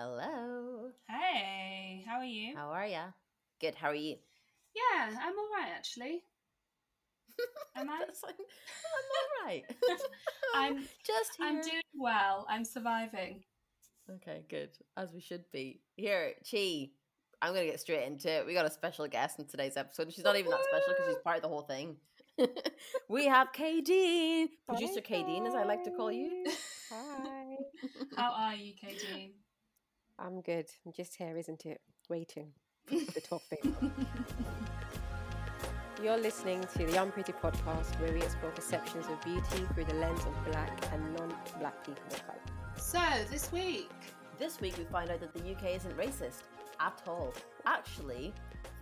Hello. Hey, how are you? How are ya? Good. How are you? Yeah, I'm all right actually. Am I? Like, I'm all right. I'm just here. I'm doing well. I'm surviving. Okay, good. As we should be. Here, Chi. I'm gonna get straight into it. We got a special guest in today's episode. She's not even that special because she's part of the whole thing. we have Kadeen, producer Kadeen, as I like to call you. Hi. How are you, Kadeen? I'm good. I'm just here, isn't it? Waiting for the topic. You're listening to the Unpretty podcast where we explore perceptions of beauty through the lens of black and non black people of colour. So this week, This week we find out that the UK isn't racist at all. Actually,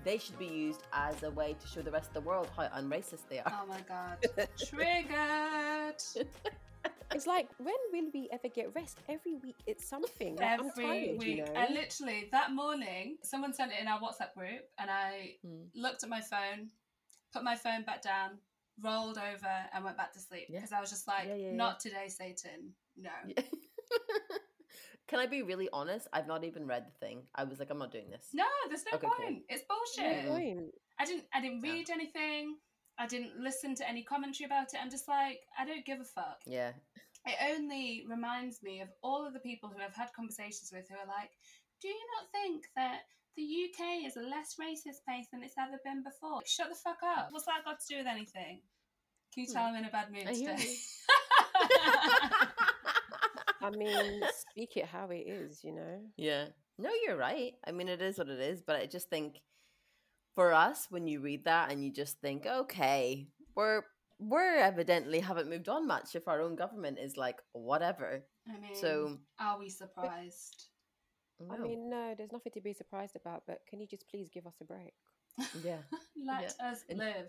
they should be used as a way to show the rest of the world how unracist they are. oh my god, triggered. It's like, when will we ever get rest? Every week it's something. Like, I'm Every tired, week, you know. and literally that morning, someone sent it in our WhatsApp group, and I Hmm. looked at my phone, put my phone back down, rolled over, and went back to sleep Yeah. because I was just like, Yeah, yeah, yeah. "Not today, Satan." No. Can I be really honest? I've not even read the thing. I was like, I'm not doing this. No, there's no Okay, cool. point. It's bullshit. Mm. point. I didn't I didn't Yeah. read anything. I didn't listen to any commentary about it. I'm just like, I don't give a fuck. Yeah. It only reminds me of all of the people who I've had conversations with who are like, Do you not think that the UK is a less racist place than it's ever been before? Like, Shut the fuck up. What's that got to do with anything? Can you Hmm. tell I'm in a bad mood I today? I mean, speak it how it is, you know? yeah. No, you're right. I mean, it is what it is. But I just think for us, when you read that and you just think, okay, we're we're evidently haven't moved on much if our own government is like whatever. I mean, So are we surprised? I mean, no, there's nothing to be surprised about, but can you just please give us a break? yeah. Let us And- live.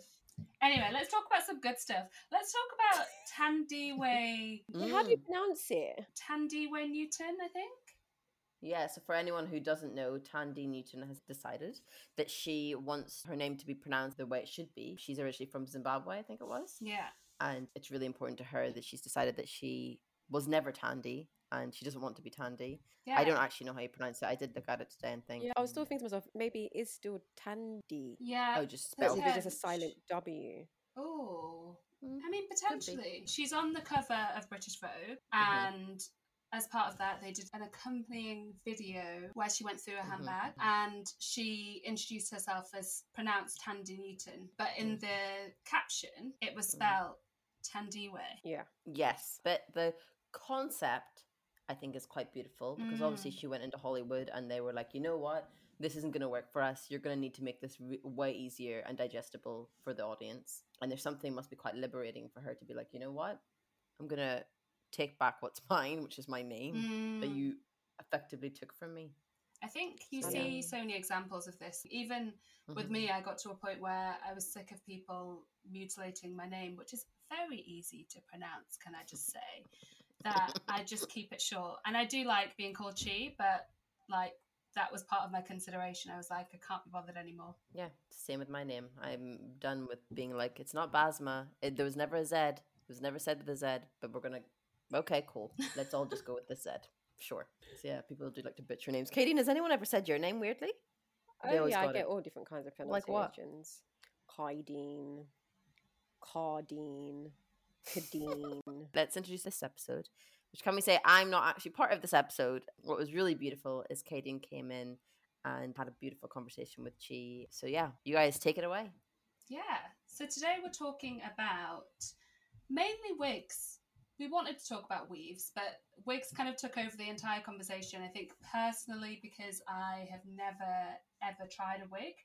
Anyway, let's talk about some good stuff. Let's talk about Thandiwe Yeah, How do you Mm. pronounce it? Tandy Thandiwe Newton, I think. Yeah, so for anyone who doesn't know, Tandy Newton has decided that she wants her name to be pronounced the way it should be. She's originally from Zimbabwe, I think it was. Yeah. And it's really important to her that she's decided that she was never Tandy and she doesn't want to be Tandy. Yeah. I don't actually know how you pronounce it. I did look at it today and think. Yeah, I was still "Hmm, thinking to myself, maybe it is still Tandy. Yeah. Oh, just That's spelled. Maybe there's a silent W. Oh. Mm, I mean, potentially. She's on the cover of British Vogue, Mhm. and as part of that, they did an accompanying video where she went through her Mhm. handbag and she introduced herself as pronounced Tandy Newton. But in the caption, it was spelled Thandiwe. Yeah. Yes, but the concept I think is quite beautiful because obviously Mm. she went into Hollywood and they were like, you know what, this isn't going to work for us. You're going to need to make this re- way easier and digestible for the audience. And there's something must be quite liberating for her to be like, you know what, I'm going to take back what's mine, which is my name that Mm. you effectively took from me. I think you I see know. so many examples of this. Even with Mhm. me, I got to a point where I was sick of people mutilating my name, which is very easy to pronounce, can I just say? That I just keep it short. And I do like being called Chi, but like that was part of my consideration. I was like, I can't be bothered anymore. Yeah, same with my name. I'm done with being like, it's not Basma. It, there was never a Z. It was never said with a Z, but we're going to, okay, cool. Let's all just go with the Z. Sure. So yeah, people do like to butcher names. Katie, has anyone ever said your name weirdly? Oh, yeah, I get it. all different kinds of Like what? pronunciations. Kaideen, Cardine, Kadeen. Let's introduce this episode. Which can we say I'm not actually part of this episode. What was really beautiful is Katie came in and had a beautiful conversation with Chi. So yeah, you guys take it away. Yeah. So today we're talking about mainly wigs. We wanted to talk about weaves, but wigs kind of took over the entire conversation. I think personally, because I have never ever tried a wig,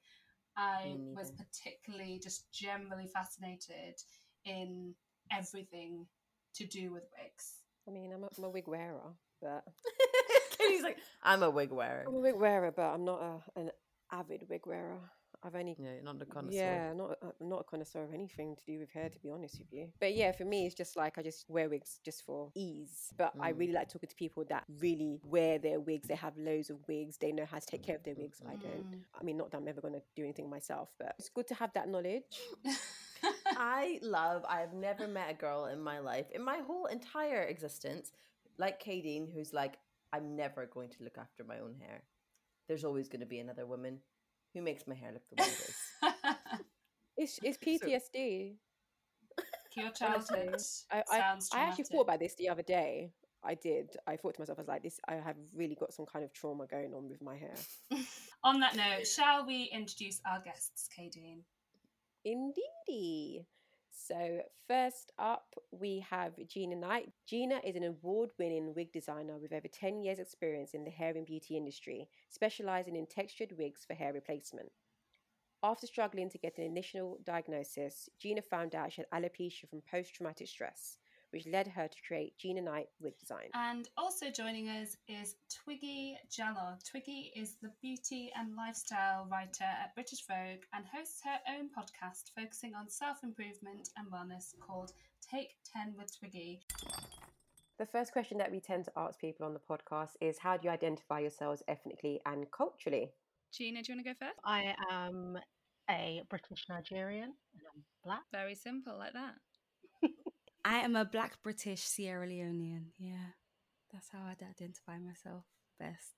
I was particularly just generally fascinated in everything to do with wigs. I mean, I'm a, I'm a wig wearer, but Katie's like, I'm a wig wearer. I'm a wig wearer, but I'm not a, an avid wig wearer. I've only Yeah, not a connoisseur. Yeah, not a- I'm not a connoisseur of anything to do with hair, to be honest with you. But yeah, for me, it's just like I just wear wigs just for ease. But I Mm. really like talking to people that really wear their wigs. They have loads of wigs. They know how to take care of their wigs. I don't. Mm. I mean, not that I'm ever going to do anything myself, but it's good to have that knowledge. I love, I've never met a girl in my life, in my whole entire existence, like Kadeen, who's like I'm never going to look after my own hair. There's always going to be another woman who makes my hair look the way it is. It's it's PTSD. Your childhood I, I, sounds I actually thought about this the other day. I did. I thought to myself, I was like, this. I have really got some kind of trauma going on with my hair. On that note, shall we introduce our guests, Kadeen? Indeedy. So first up, we have Gina Knight. Gina is an award-winning wig designer with over 10 years experience in the hair and beauty industry, specializing in textured wigs for hair replacement. After struggling to get an initial diagnosis, Gina found out she had alopecia from post-traumatic stress, which led her to create Gina Knight Wig Design. And also joining us is Twiggy Jalloh. Twiggy is the beauty and lifestyle writer at British Vogue and hosts her own podcast focusing on self improvement and wellness called Take 10 with Twiggy. The first question that we tend to ask people on the podcast is how do you identify yourselves ethnically and culturally? Gina, do you want to go first? I am a British Nigerian and I'm black. Very simple, like that. I am a black British Sierra Leonean. Yeah, that's how I'd identify myself best.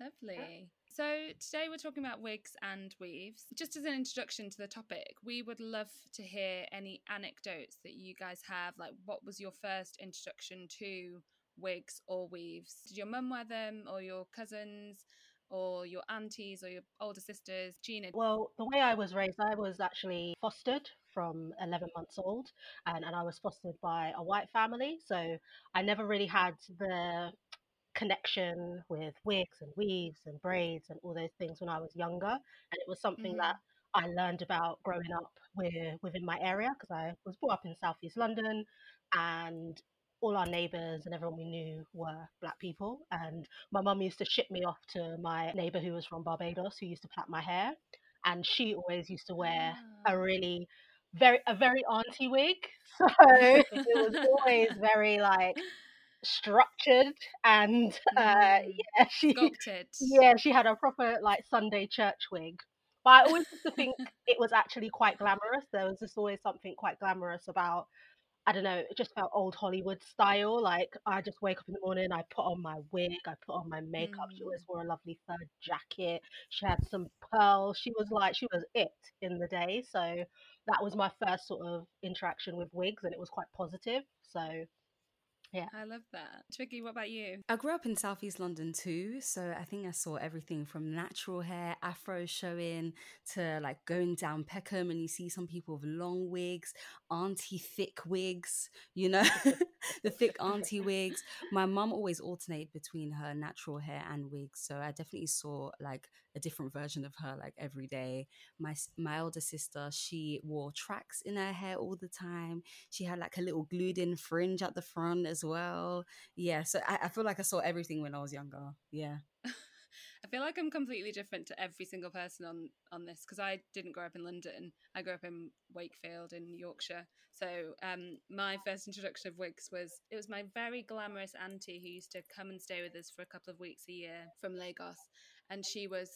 Lovely. So today we're talking about wigs and weaves. Just as an introduction to the topic, we would love to hear any anecdotes that you guys have. Like, what was your first introduction to wigs or weaves? Did your mum wear them, or your cousins, or your aunties, or your older sisters? Gina, Well, the way I was raised, I was actually fostered from 11 months old and, and I was fostered by a white family. So I never really had the connection with wigs and weaves and braids and all those things when I was younger. And it was something that I learned about growing up with, within my area because I was brought up in southeast London and all our neighbors and everyone we knew were black people. And my mum used to ship me off to my neighbor who was from Barbados who used to plait my hair. And she always used to wear Ah. a really very a very auntie wig. So it was always very like structured and uh Mm. yeah, she sculpted. yeah, she had a proper like Sunday church wig. But I always used to think it was actually quite glamorous. There was just always something quite glamorous about I don't know, it just felt old Hollywood style. Like I just wake up in the morning, I put on my wig, I put on my makeup. She always mm. wore a lovely fur jacket. She had some pearls. She was like she was it in the day. So that was my first sort of interaction with wigs and it was quite positive. So I love that. Twiggy, what about you? I grew up in Southeast London too, so I think I saw everything from natural hair, afro showing, to like going down Peckham, and you see some people with long wigs, auntie thick wigs, you know, the thick auntie wigs. My mum always alternated between her natural hair and wigs, so I definitely saw like a different version of her like every day. My my older sister, she wore tracks in her hair all the time. She had like a little glued in fringe at the front as well. Yeah, so I, I feel like I saw everything when I was younger. Yeah. I feel like I'm completely different to every single person on on this because I didn't grow up in London. I grew up in Wakefield in Yorkshire. So um, my first introduction of wigs was it was my very glamorous auntie who used to come and stay with us for a couple of weeks a year from Lagos, and she was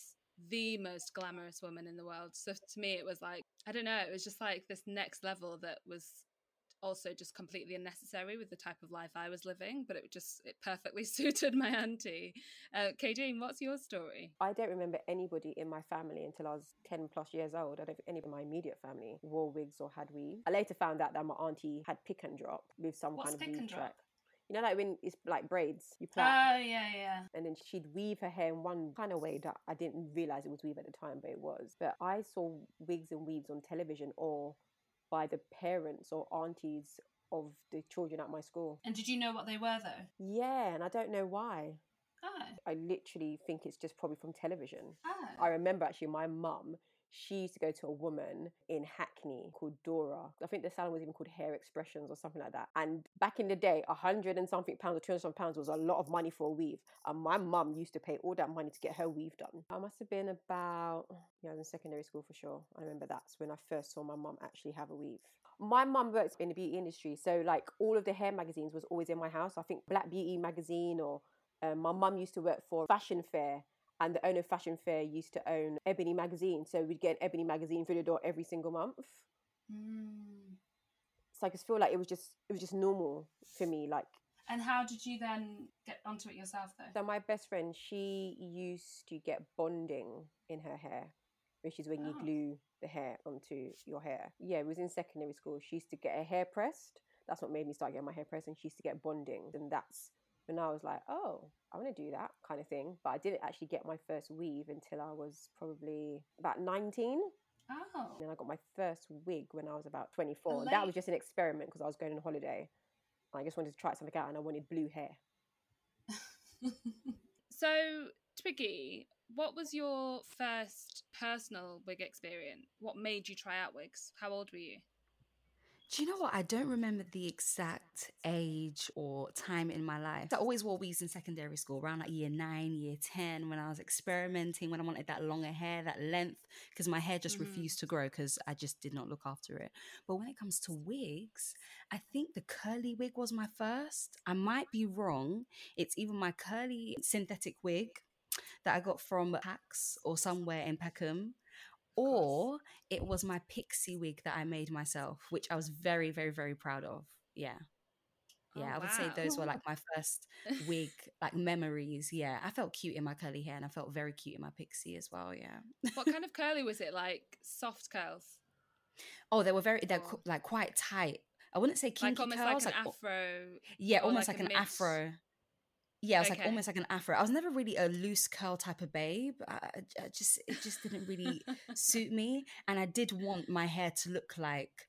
the most glamorous woman in the world. So to me, it was like I don't know, it was just like this next level that was also just completely unnecessary with the type of life I was living, but it just it perfectly suited my auntie. Uh, Kadeen, what's your story? I don't remember anybody in my family until I was 10 plus years old. I don't think any of my immediate family wore wigs or had weave. I later found out that my auntie had pick and drop with some What's kind of pick weave and drop? track. You know, like when it's like braids, you plait, Oh, yeah, yeah. and then she'd weave her hair in one kind of way that I didn't realize it was weave at the time, but it was. But I saw wigs and weaves on television or by the parents or aunties of the children at my school. And did you know what they were, though? Yeah, and I don't know why. Oh, I literally think it's just probably from television. oh. I remember actually my mum, she used to go to a woman in Hackney called Dora. I think the salon was even called Hair Expressions or something like that. And back in the day, a hundred and something pounds or two hundred pounds was a lot of money for a weave. And my mum used to pay all that money to get her weave done. I must have been about, yeah, I was in secondary school for sure. I remember that's when I first saw my mum actually have a weave. My mum works in the beauty industry, so like all of the hair magazines was always in my house. I think Black Beauty magazine or um, my mum used to work for Fashion Fair and the owner of Fashion Fair used to own Ebony magazine, so we'd get an Ebony magazine through the door every single month. Mm. So I just feel like it was just it was just normal for me. Like And how did you then get onto it yourself, though? So my best friend, she used to get bonding in her hair, which is when you Oh. glue the hair onto your hair. Yeah, it was in secondary school. She used to get her hair pressed. That's what made me start getting my hair pressed, and she used to get bonding, and that's when I was like, oh, I want to do that kind of thing. But I didn't actually get my first weave until I was probably about 19. Oh. And then I got my first wig when I was about 24. And late- that was just an experiment because I was going on holiday. I just wanted to try something out and I wanted blue hair. So, Twiggy, what was your first personal wig experience? What made you try out wigs? How old were you? Do you know what? I don't remember the exact age or time in my life. I always wore wigs in secondary school, around like year nine, year 10, when I was experimenting, when I wanted that longer hair, that length, because my hair just Mhm. refused to grow because I just did not look after it. But when it comes to wigs, I think the curly wig was my first. I might be wrong. It's even my curly synthetic wig that I got from Paks or somewhere in Peckham or it was my pixie wig that I made myself, which I was very, very, very proud of. Yeah. Yeah, Oh, I would say those were like my first wig like memories. Yeah, I felt cute in my curly hair and I felt very cute in my pixie as well. Yeah. what kind of curly was it? Like soft curls? Oh, they were very they're qu- like quite tight. I wouldn't say kinky like almost curls, like an afro. yeah, almost like like, an mid- afro. Yeah, it was like almost like an afro. I was never really a loose curl type of babe. I, I- I just it just didn't really suit me, and I did want my hair to look like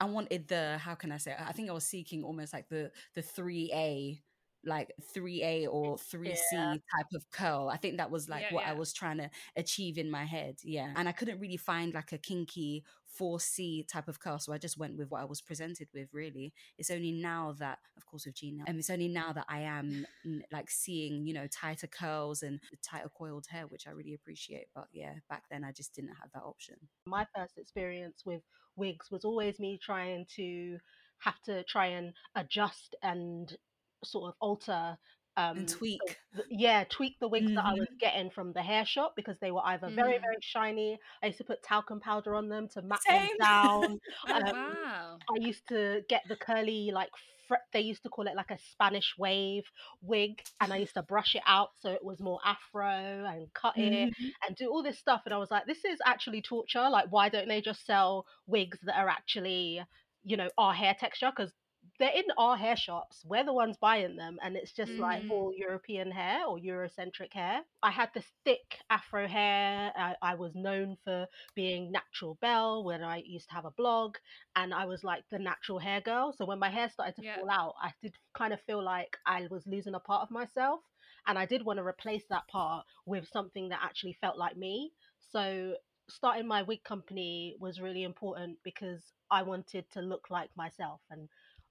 I wanted the how can I say? it? I think I was seeking almost like the the three A, like three A or three C Yeah. type of curl. I think that was like Yeah, what I was trying to achieve in my head. Yeah, and I couldn't really find like a kinky four C type of curl, so I just went with what I was presented with. Really, it's only now that, of course, with Gina, and um, it's only now that I am like seeing you know tighter curls and tighter coiled hair, which I really appreciate. But yeah, back then I just didn't have that option. my first experience with wigs was always me trying to have to try and adjust and sort of alter um, and tweak. the- yeah, tweak the wigs that I was getting from the hair shop because they were either very, Mhm. very shiny. I used to put talcum powder on them to mat Same. them down. Oh Um, wow! I used to get the curly, like, fr- they used to call it like a Spanish wave wig, and I used to brush it out so it was more afro and cut it Mhm. and do all this stuff. And I was like, this is actually torture. Like, why don't they just sell wigs that are actually, you know, our hair texture? Because they're in our hair shops. We're the ones buying them, and it's just like Mhm. all European hair or Eurocentric hair. I had this thick afro hair. I, I was known for being natural belle when I used to have a blog, and I was like the natural hair girl. So when my hair started to Yeah. fall out, I did kind of feel like I was losing a part of myself and I did want to replace that part with something that actually felt like me. So starting my wig company was really important because I wanted to look like myself and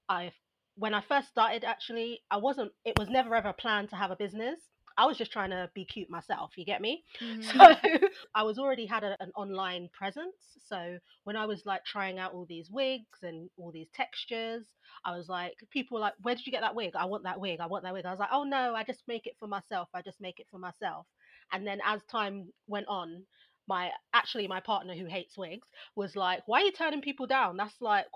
I when I first started actually I wasn't it was never ever planned to have a business. I was just trying to be cute myself, you get me? Mhm. So I was already had a, an online presence. So when I was like trying out all these wigs and all these textures, I was like, people were like, where did you get that wig? I want that wig. I want that wig. I was like, oh no, I just make it for myself. I just make it for myself. And then as time went on, my actually my partner who hates wigs was like, why are you turning people down? That's like,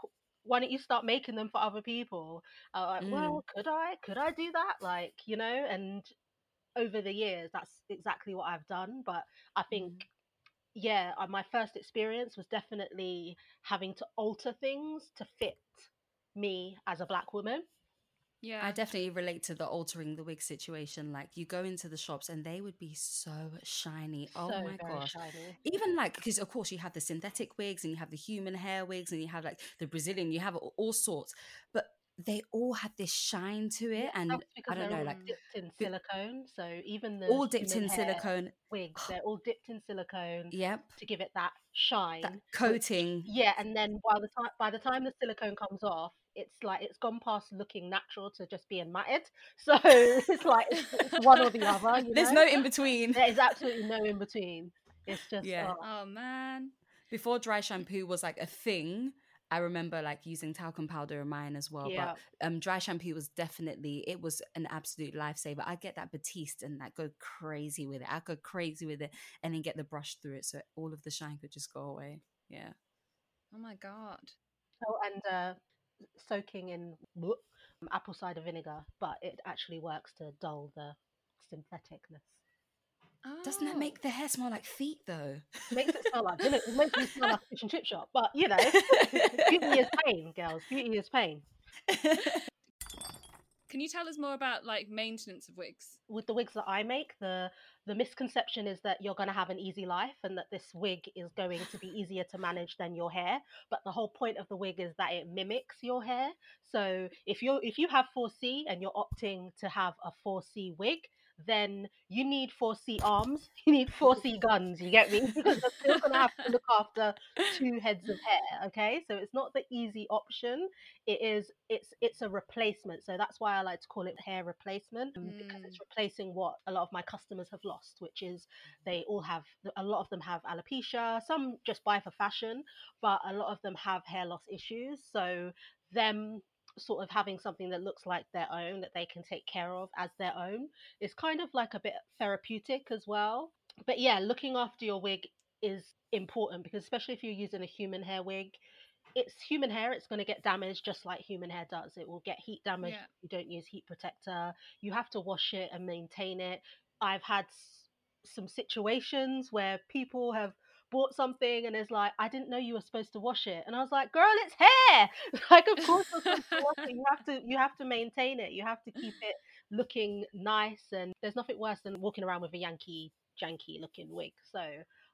why don't you start making them for other people? Was like, Mm. well, could I? Could I do that? Like, you know, and over the years, that's exactly what I've done. But I think yeah, uh, my first experience was definitely having to alter things to fit me as a black woman. Yeah. I definitely relate to the altering the wig situation. Like you go into the shops and they would be so shiny. Oh my gosh. shiny. Even like because of course you have the synthetic wigs and you have the human hair wigs and you have like the Brazilian, you have all, all sorts, but they all have this shine to it, and I don't know, all like dipped in silicone. So even the all dipped in silicone. wigs, they're all dipped in silicone Yep, to give it that shine. that which- coating. yeah, and then by the time by the time the silicone comes off, it's like it's gone past looking natural to just being matted. So it's like it's, it's one or the other. You There's know? no in between. There is absolutely no in between. It's just Yeah. oh, oh man. Before dry shampoo was like a thing, I remember like using talcum powder in mine as well. Yeah. But um, dry shampoo was definitely it was an absolute lifesaver. I get that Batiste and like go crazy with it. I go crazy with it and then get the brush through it so all of the shine could just go away. Yeah. Oh my god. Oh, and uh, soaking in bleh, um, apple cider vinegar, but it actually works to dull the syntheticness. Doesn't that Oh. make the ah. hair smell like feet though? Makes it smell like vinegar. It makes it smell like fish and chip shop. But you know, beauty is pain, girls. Beauty is pain. Can you tell us more about like maintenance of wigs? with the wigs that I make, the the misconception is that you're going to have an easy life and that this wig is going to be easier to manage than your hair. But the whole point of the wig is that it mimics your hair. So if you if you have 4C and you're opting to have a 4C wig, then you need 4C arms, you need 4C guns, you get me? Because you're still going to have to look after two heads of hair, okay? So it's not the easy option. It is it's it's a replacement. So that's why I like to call it hair replacement um, because it's replacing what a lot of my customers have lost, which is they all have a lot of them have alopecia, some just buy for fashion, but a lot of them have hair loss issues. So them sort of having something that looks like their own that they can take care of as their own is kind of like a bit therapeutic as well. But yeah, looking after your wig is important because especially if you're using a human hair wig, it's human hair, it's going to get damaged just like human hair does. It will get heat damage Yeah. if you don't use heat protector. You have to wash it and maintain it. I've had some situations where people have bought something and it's like, I didn't know you were supposed to wash it. And I was like, girl, it's hair. like of course. You have to you have to maintain it. You have to keep it looking nice and there's nothing worse than walking around with a Yankee janky looking wig. So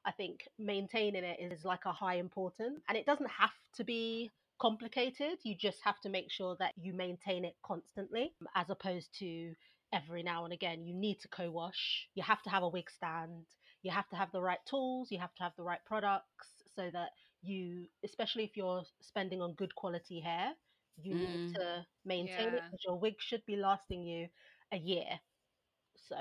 I think maintaining it is like a high importance and it doesn't have to be complicated. You just have to make sure that you maintain it constantly um, as opposed to every now and again. You need to co wash, you have to have a wig stand, you have to have the right tools, you have to have the right products so that you, especially if you're spending on good quality hair, you Mm. need to maintain it because your wig should be lasting you a year. So,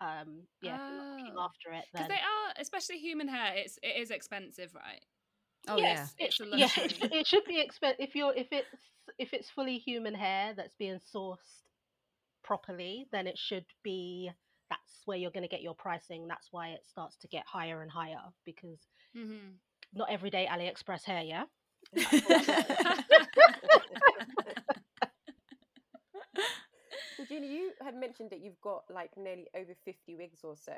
um, yeah, if you're looking Oh. after it, Because they are, especially human hair. It's it is expensive, right? Oh yes, It's a yeah, luxury. it, it should be expensive if you're if it's if it's fully human hair that's being sourced properly, then it should be that's where you're going to get your pricing. That's why it starts to get higher and higher because Mm-hmm. not everyday AliExpress hair, yeah. So, Gina, you had mentioned that you've got like nearly over 50 wigs or so.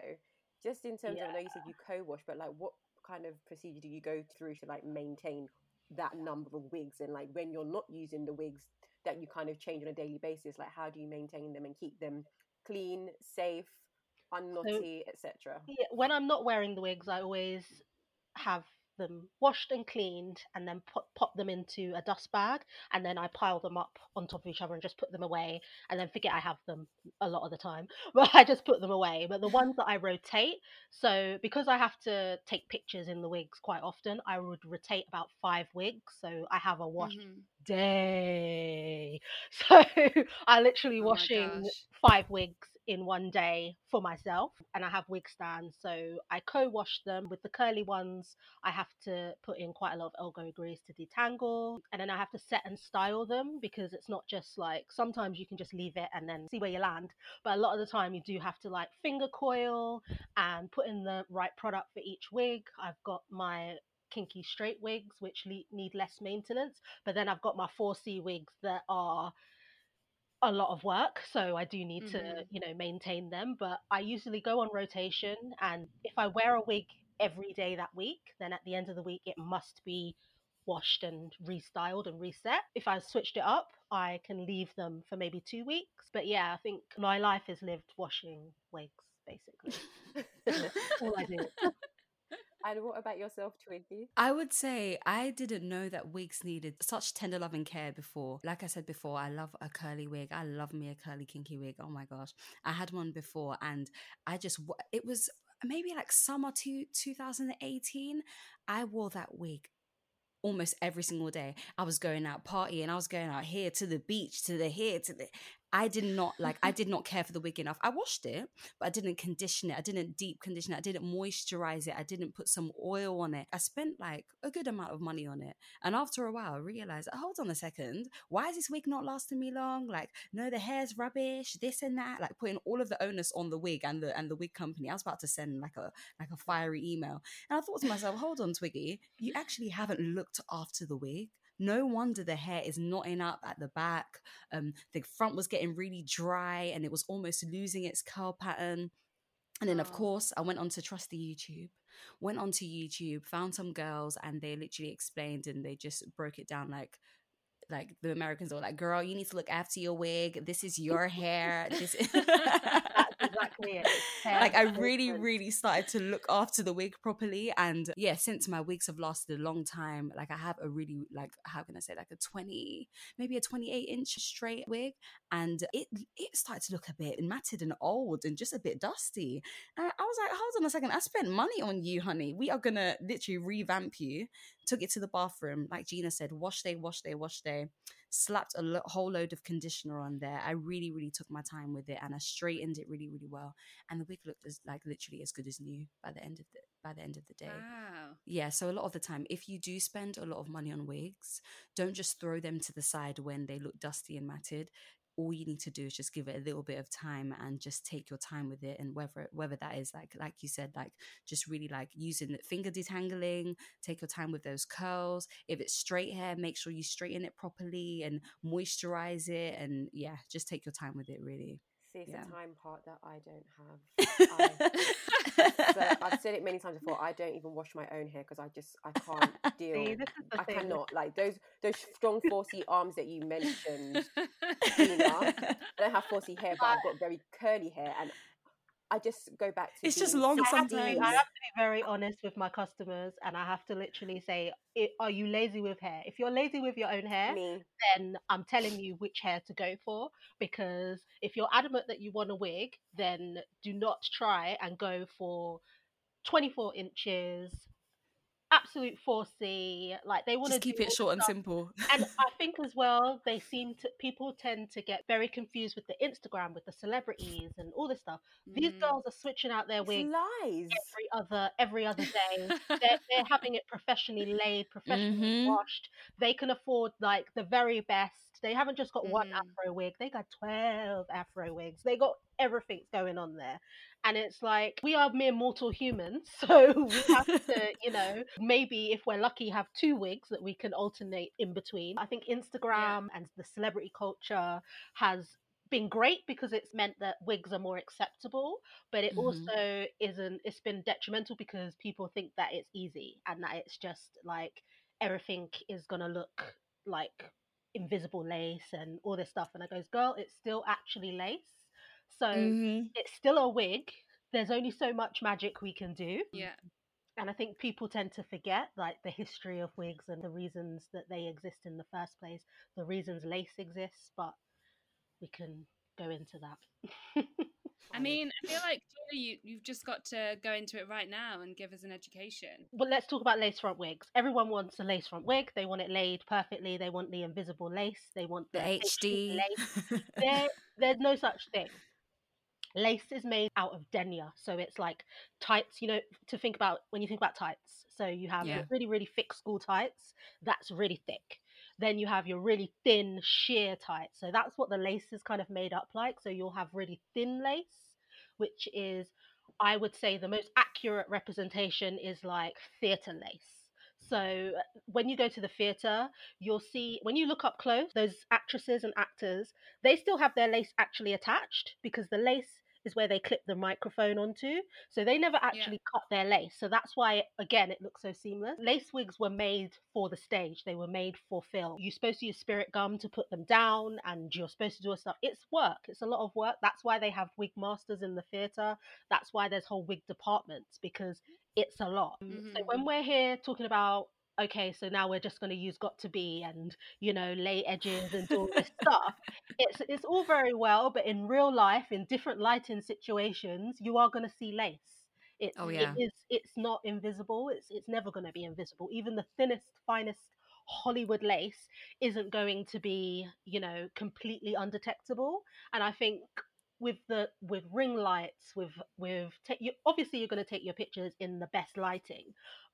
Just in terms of, I know you said you co wash, but like what kind of procedure do you go through to like maintain that number of wigs? And like when you're not using the wigs that you kind of change on a daily basis, like how do you maintain them and keep them clean, safe, unknotty, etc.? Yeah, when I'm not wearing the wigs, I always have them washed and cleaned and then put, pop them into a dust bag and then I pile them up on top of each other and just put them away and then forget I have them a lot of the time. But I just put them away. But the ones that I rotate, so because I have to take pictures in the wigs quite often, I would rotate about five wigs. So I have a wash Mhm. day. So I literally Oh washing five wigs in one day for myself and I have wig stands. So I co-wash them with the curly ones. I have to put in quite a lot of elbow grease to detangle and then I have to set and style them because it's not just like sometimes you can just leave it and then see where you land. But a lot of the time you do have to like finger coil and put in the right product for each wig. I've got my kinky straight wigs which need less maintenance but then I've got my 4C wigs that are a lot of work so I do need to Mhm. you know maintain them but I usually go on rotation and if I wear a wig every day that week then at the end of the week it must be washed and restyled and reset. If I switched it up I can leave them for maybe 2 weeks but yeah I think my life is lived washing wigs basically. All I do and what about yourself, Twiggy? I would say I didn't know that wigs needed such tender loving care before. Like I said before, I love a curly wig. I love me a curly kinky wig. Oh my gosh. I had one before and I just, it was maybe like summer to 2018. I wore that wig almost every single day. I was going out partying. I was going out here to the beach, to the here, to the. I did not like. I did not care for the wig enough. I washed it, but I didn't condition it. I didn't deep condition it. I didn't moisturize it. I didn't put some oil on it. I spent like a good amount of money on it, and after a while, I realized, hold on a second, why is this wig not lasting me long? Like, no, the hair's rubbish. This and that. Like putting all of the onus on the wig and the and the wig company. I was about to send like a like a fiery email, and I thought to myself, hold on, Twiggy, you actually haven't looked after the wig. No wonder the hair is knotting up at the back. Um, the front was getting really dry and it was almost losing its curl pattern. And then, of Oh. course, I went on to Trusty YouTube, went onto YouTube, found some girls, and they literally explained and they just broke it down like, like the Americans were like, "Girl, you need to look after your wig. This is your hair. This." That's exactly it. Like I really, really started to look after the wig properly. And yeah, since my wigs have lasted a long time, like I have a really like how can I say like a twenty, maybe a twenty-eight inch straight wig, and it it started to look a bit matted and old and just a bit dusty. And I was like, hold on a second, I spent money on you, honey. We are gonna literally revamp you. Took it to the bathroom, like Gina said, wash day, wash day, wash day. Slapped a lo- whole load of conditioner on there. I really, really took my time with it, and I straightened it really, really well and the wig looked as like literally as good as new by the end of the by the end of the day. Wow. Yeah, so a lot of the time, if you do spend a lot of money on wigs, don't just throw them to the side when they look dusty and matted. All you need to do is just give it a little bit of time and just take your time with it. And whether whether that is like like you said, like just really like using the finger detangling, take your time with those curls. If it's straight hair, make sure you straighten it properly and moisturize it. And yeah, just take your time with it. Really. See, it's Yeah. the time part that I don't have. But I've said it many times before. I don't even wash my own hair because I just I can't deal. See, I thing. cannot like those those strong 4C arms that you mentioned. Gina. I don't have 4C hair, but I've got very curly hair, and I just go back to. It's just being long I have, be- I have to be very honest with my customers, and I have to literally say, "Are you lazy with hair? If you're lazy with your own hair, Me, then I'm telling you which hair to go for. Because if you're adamant that you want a wig, then do not try and go for 24 inches, absolute 4C. Like they want to keep it short and simple. and I think as well, they seem to people tend to get very confused with the Instagram, with the celebrities and all this stuff. These Mm. girls are switching out their wigs lies. every other every other day. they're, they're having it professionally laid, professionally Mhm. washed. They can afford like the very best. They haven't just got one Mhm. Afro wig; they got twelve Afro wigs. They got everything going on there, and it's like we are mere mortal humans, so we have to, you know, maybe if we're lucky, have two wigs that we can alternate in between. I think Instagram and the celebrity culture has been great because it's meant that wigs are more acceptable but it Mhm. also isn't it's been detrimental because people think that it's easy and that it's just like everything is gonna look like invisible lace and all this stuff and i goes girl it's still actually lace so Mhm. it's still a wig there's only so much magic we can do Yeah. and i think people tend to forget like the history of wigs and the reasons that they exist in the first place the reasons lace exists but we can go into that I mean, I feel like Gina, you you've just got to go into it right now and give us an education. well, let's talk about lace front wigs. Everyone wants a lace front wig. They want it laid perfectly. They want the invisible lace. They want The the, HD. lace. There, there's no such thing. Lace is made out of denier, so it's like tights. You know, to think about when you think about tights. So you have Yeah. really, really thick school tights. That's really thick. Then you have your really thin sheer tights. So that's what the lace is kind of made up like. So you'll have really thin lace, which is I would say the most accurate representation is like theatre lace. So uh, when you go to the theatre, you'll see when you look up close, those actresses and actors, they still have their lace actually attached because the lace is where they clip the microphone onto. So they never actually cut their lace. So that's why again it looks so seamless. Lace wigs were made for the stage. They were made for film. You're supposed to use spirit gum to put them down and you're supposed to do a stuff. It's work. It's a lot of work. That's why they have wig masters in the theatre. That's why there's whole wig departments because it's a lot. So Mhm. when we're here talking about okay, so now we're just going to use Got2b and you know lay edges and all this stuff. It's it's all very well, but in real life, in different lighting situations, you are going to see lace. It's Oh, yeah. it is it's not invisible. It's it's never going to be invisible. Even the thinnest, finest Hollywood lace isn't going to be you know completely undetectable. And I think with the with ring lights with with ta- you, obviously you're going to take your pictures in the best lighting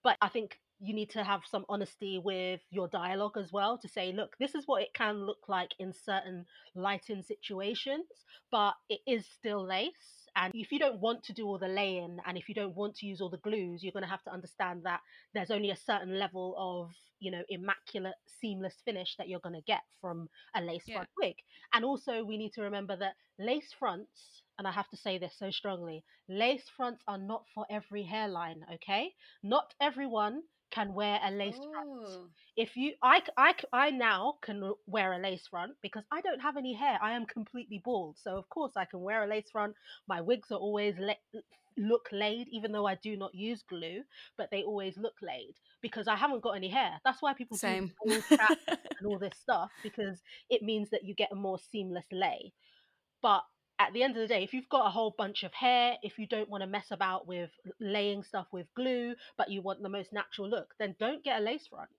but i think you need to have some honesty with your dialogue as well to say look this is what it can look like in certain lighting situations but it is still lace And if you don't want to do all the laying and if you don't want to use all the glues, you're going to have to understand that there's only a certain level of, you know, immaculate, seamless finish that you're going to get from a lace Yeah. front wig. And also, we need to remember that lace fronts, and I have to say this so strongly lace fronts are not for every hairline, okay? Not everyone can wear a lace front Oh. if you I, I, I now can wear a lace front because i don't have any hair i am completely bald so of course i can wear a lace front my wigs are always la- look laid even though i do not use glue but they always look laid because i haven't got any hair that's why people Same. do and all this stuff because it means that you get a more seamless lay but at the end of the day, if you've got a whole bunch of hair, if you don't want to mess about with laying stuff with glue, but you want the most natural look, then don't get a lace front.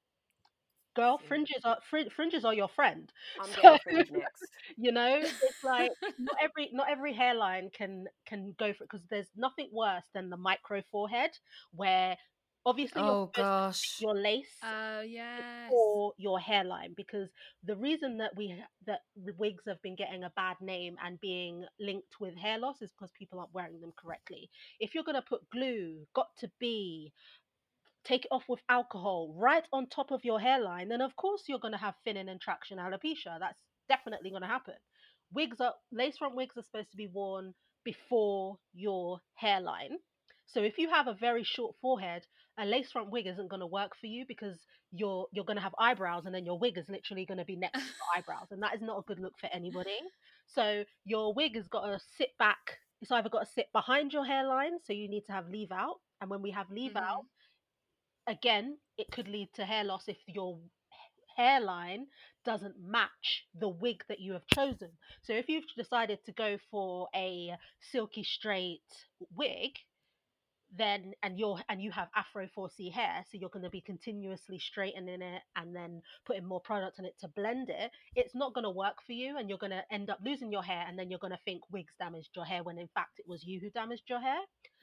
Girl, fringes are fr- fringes are your friend. I'm So- getting fringe next. You know, it's like not every not every hairline can can go for it because there's nothing worse than the micro forehead where obviously Oh to gosh. your lace Oh yes. or your hairline because the reason that we that wigs have been getting a bad name and being linked with hair loss is because people aren't wearing them correctly. If you're going to put glue, got to be, take it off with alcohol right on top of your hairline, then of course you're going to have thinning and traction alopecia. That's definitely going to happen. Wigs are lace front wigs are supposed to be worn before your hairline. So if you have a very short forehead, a lace front wig isn't going to work for you because you're you're going to have eyebrows and then your wig is literally going to be next to your eyebrows and that is not a good look for anybody. So your wig has got to sit back. It's either got to sit behind your hairline, so you need to have leave out, and when we have leave out, mm-hmm. again, it could lead to hair loss if your hairline doesn't match the wig that you have chosen. So if you've decided to go for a silky straight wig, then and you're and you have afro 4c hair so you're going to be continuously straightening it and then putting more product on it to blend it it's not going to work for you and you're going to end up losing your hair and then you're going to think wigs damaged your hair when in fact it was you who damaged your hair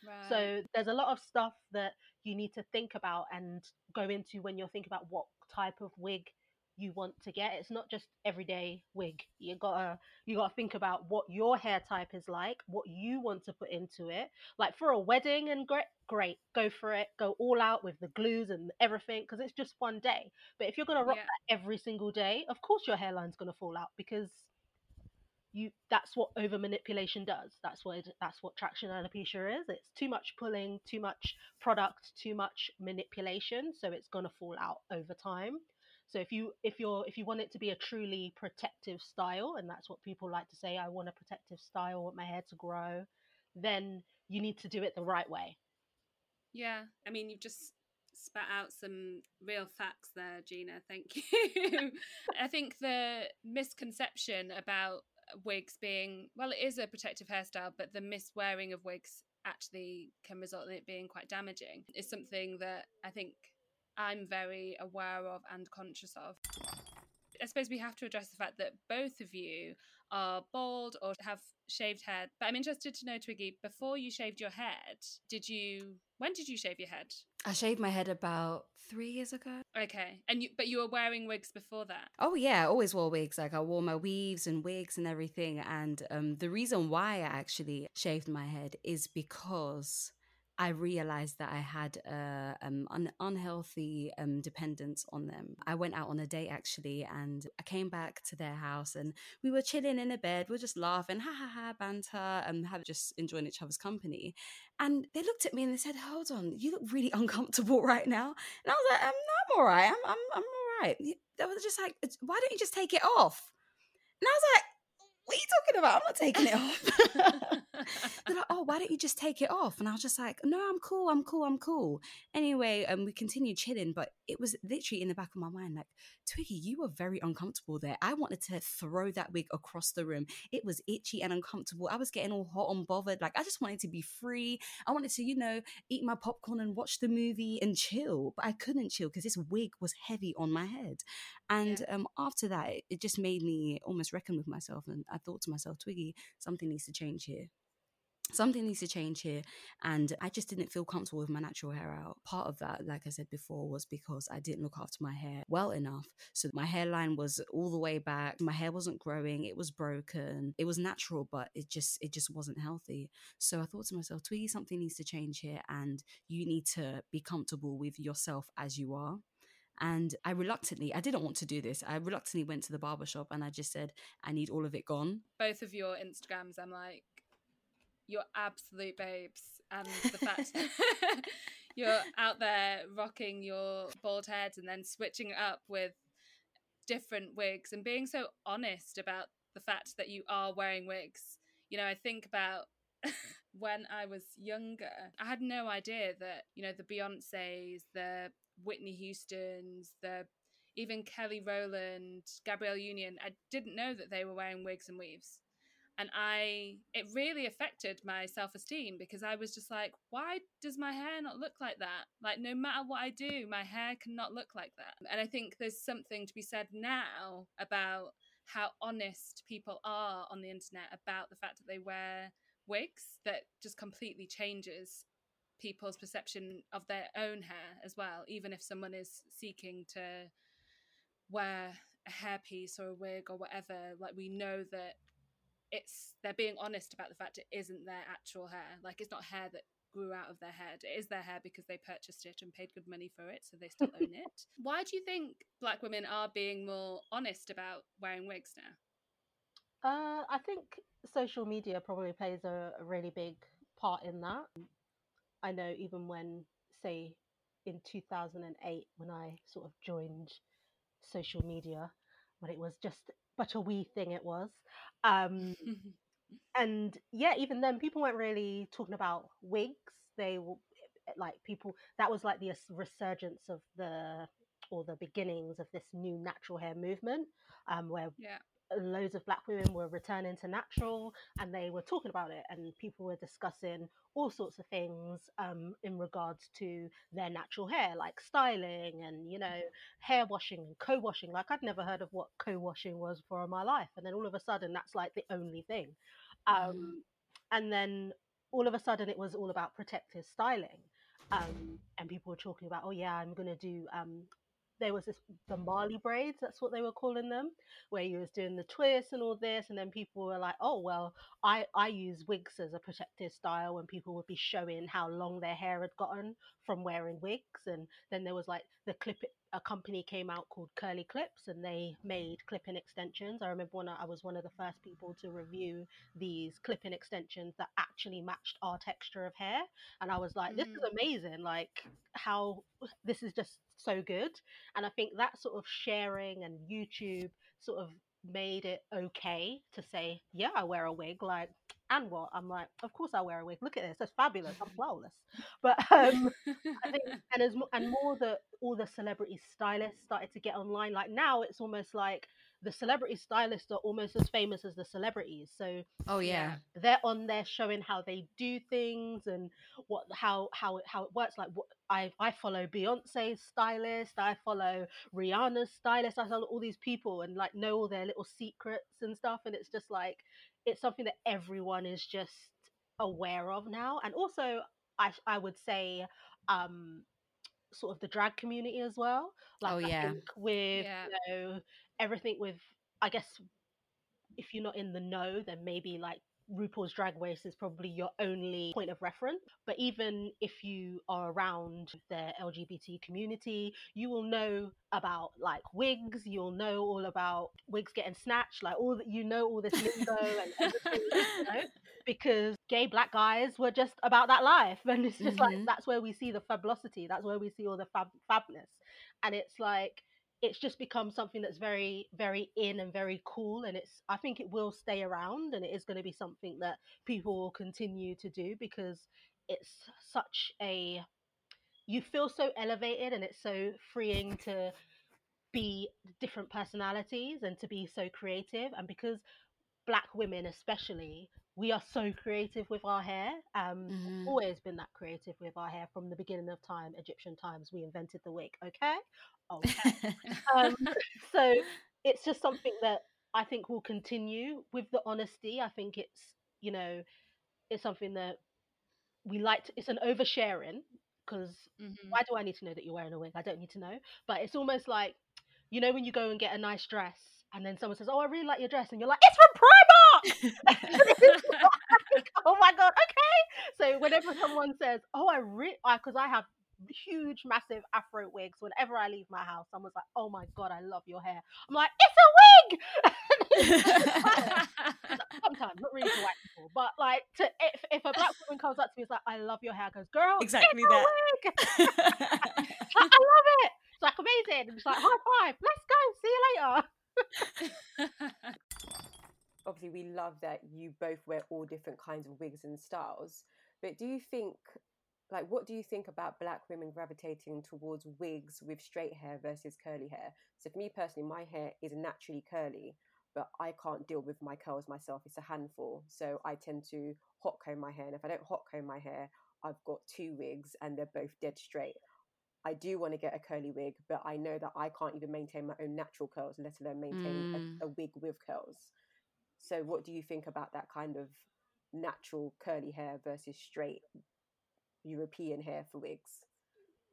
Right. so there's a lot of stuff that you need to think about and go into when you're thinking about what type of wig you want to get. It's not just everyday wig. You gotta you gotta think about what your hair type is like, what you want to put into it. Like for a wedding and great, great, go for it. Go all out with the glues and everything because it's just one day. But if you're gonna rock Yeah. that every single day, of course your hairline's gonna fall out because you that's what over manipulation does that's what it, that's what traction alopecia is it's too much pulling too much product too much manipulation so it's going to fall out over time so if you if you're if you want it to be a truly protective style and that's what people like to say i want a protective style I want my hair to grow then you need to do it the right way Yeah, I mean, you've just spat out some real facts there, Gina. Thank you. I think the misconception about wigs being, well, it is a protective hairstyle, but the miswearing of wigs actually can result in it being quite damaging is something that I think I'm very aware of and conscious of. I suppose we have to address the fact that both of you are bald or have shaved head. But I'm interested to know, Twiggy, before you shaved your head, did you? When did you shave your head? I shaved my head about three years ago. Okay, and you, but you were wearing wigs before that. Oh yeah, I always wore wigs. Like I wore my weaves and wigs and everything. And um, the reason why I actually shaved my head is because I realized that I had uh, um, an unhealthy um, dependence on them. I went out on a date actually, and I came back to their house, and we were chilling in a bed. We are just laughing, ha ha ha, banter, and have just enjoying each other's company. And they looked at me and they said, "Hold on, you look really uncomfortable right now." And I was like, "I'm, I'm all right. I'm, I'm, I'm all right." They were just like, "Why don't you just take it off?" And I was like, "What are you talking about? I'm not taking it off." They're like, "Oh, why don't you just take it off?" And I was just like, "No, I'm cool. I'm cool. I'm cool." Anyway, um, we continued chilling, but it was literally in the back of my mind, like, Twiggy, you were very uncomfortable there. I wanted to throw that wig across the room. It was itchy and uncomfortable. I was getting all hot and bothered. Like, I just wanted to be free. I wanted to, you know, eat my popcorn and watch the movie and chill, but I couldn't chill because this wig was heavy on my head. And um, after that, it, it just made me almost reckon with myself. And I thought to myself, Twiggy, something needs to change here. something needs to change here. And I just didn't feel comfortable with my natural hair out. Part of that, like I said before, was because I didn't look after my hair well enough. So my hairline was all the way back. My hair wasn't growing. It was broken. It was natural, but it just it just wasn't healthy. So I thought to myself, Twiggy, something needs to change here, and you need to be comfortable with yourself as you are. And I reluctantly, I didn't want to do this. I reluctantly went to the barber shop and I just said, I need all of it gone. Both of your Instagrams, I'm like, you're absolute babes. And the fact you're out there rocking your bald head and then switching it up with different wigs and being so honest about the fact that you are wearing wigs. You know, I think about when I was younger, I had no idea that, you know, the Beyonce's, the Whitney Houston's, the even Kelly Rowland, Gabrielle Union, I didn't know that they were wearing wigs and weaves. And i it really affected my self-esteem because i was just like why does my hair not look like that? Like no matter what i do my hair cannot look like that. And i think there's something to be said now about how honest people are on the internet about the fact that they wear wigs that just completely changes people's perception of their own hair as well even if someone is seeking to wear a hairpiece or a wig or whatever like we know that it's they're being honest about the fact it isn't their actual hair. Like it's not hair that grew out of their head. It is their hair because they purchased it and paid good money for it, so they still own it. Why do you think black women are being more honest about wearing wigs now? Uh, I think social media probably plays a, a really big part in that. I know even when, say, in 2008, when I sort of joined social media, when it was just but a wee thing it was. Um, and yeah, even then, people weren't really talking about wigs. They were eh, like people that was like the resurgence of the or the beginnings of this new natural hair movement, um, where yeah loads of black women were returning to natural and they were talking about it and people were discussing all sorts of things um, in regards to their natural hair like styling and you know hair washing and co-washing like i'd never heard of what co-washing was for in my life and then all of a sudden that's like the only thing um, mm. and then all of a sudden it was all about protective styling um, and people were talking about oh yeah i'm going to do um, there was this the Marley braids, that's what they were calling them, where you was doing the twists and all this, and then people were like, "Oh well, I I use wigs as a protective style," when people would be showing how long their hair had gotten from wearing wigs, and then there was like the clip. A company came out called Curly Clips, and they made clipping extensions. I remember when I was one of the first people to review these clipping extensions that actually matched our texture of hair, and I was like, "This mm. is amazing! Like how this is just so good. And I think that sort of sharing and YouTube sort of made it okay to say, yeah, I wear a wig. Like, and what? I'm like, of course I wear a wig. Look at this, that's fabulous. I'm flawless. But um, I think, and as and more that all the celebrity stylists started to get online. Like now, it's almost like the celebrity stylists are almost as famous as the celebrities. So oh yeah, they're on there showing how they do things and what how how how it works. Like what I I follow Beyonce's stylist, I follow Rihanna's stylist, I follow all these people and like know all their little secrets and stuff. And it's just like it's something that everyone is just aware of now. And also, I I would say um sort of the drag community as well. Like oh yeah, with yeah. you know everything with I guess if you're not in the know, then maybe like RuPaul's Drag Race is probably your only point of reference. But even if you are around the LGBT community, you will know about like wigs. You'll know all about wigs getting snatched, like all that you know all this lingo and everything, you know, because gay black guys were just about that life, and it's just mm-hmm. like that's where we see the fabulosity. That's where we see all the fab fabness, and it's like it's just become something that's very very in and very cool and it's i think it will stay around and it is going to be something that people will continue to do because it's such a you feel so elevated and it's so freeing to be different personalities and to be so creative and because black women especially we are so creative with our hair um mm-hmm. always been that creative with our hair from the beginning of time egyptian times we invented the wig okay okay um, so it's just something that i think will continue with the honesty i think it's you know it's something that we like. To, it's an oversharing because Mhm. why do I need to know that you're wearing a wig? I don't need to know. But it's almost like, you know, when you go and get a nice dress and then someone says, "Oh, I really like your dress," and you're like, "It's from Primark." Oh my god, okay. So whenever someone says, "Oh, I really," because I have huge, massive Afro wigs. Whenever I leave my house, someone's like, "Oh my god, I love your hair." I'm like, "It's a wig." Sometimes, not really to white people, but like to if, if a black woman comes up to me, it's like, "I love your hair," I goes, "Girl, Exactly it's a that. wig." Like, I love it. It's like amazing. It's like high five. Let's go. See you later. Obviously we love that you both wear all different kinds of wigs and styles but do you think like what do you think about black women gravitating towards wigs with straight hair versus curly hair so for me personally my hair is naturally curly but i can't deal with my curls myself it's a handful so i tend to hot comb my hair and if i don't hot comb my hair i've got two wigs and they're both dead straight I do want to get a curly wig, but I know that I can't even maintain my own natural curls, let alone maintain Mm. a, a wig with curls. So, what do you think about that kind of natural curly hair versus straight European hair for wigs?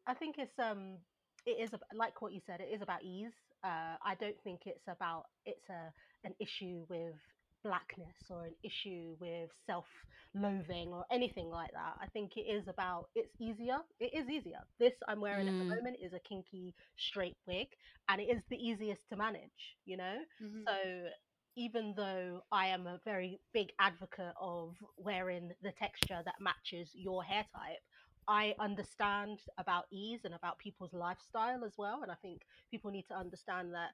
I think it's um it is like what you said. It is about ease. Uh, I don't think it's about it's a an issue with blackness or an issue with self-loathing or anything like that. I think it is about it's easier. It is easier. This I'm wearing at Mm. the moment is a kinky straight wig, and it is the easiest to manage. You know, Mhm. so even though I am a very big advocate of wearing the texture that matches your hair type, I understand about ease and about people's lifestyle as well. And I think people need to understand that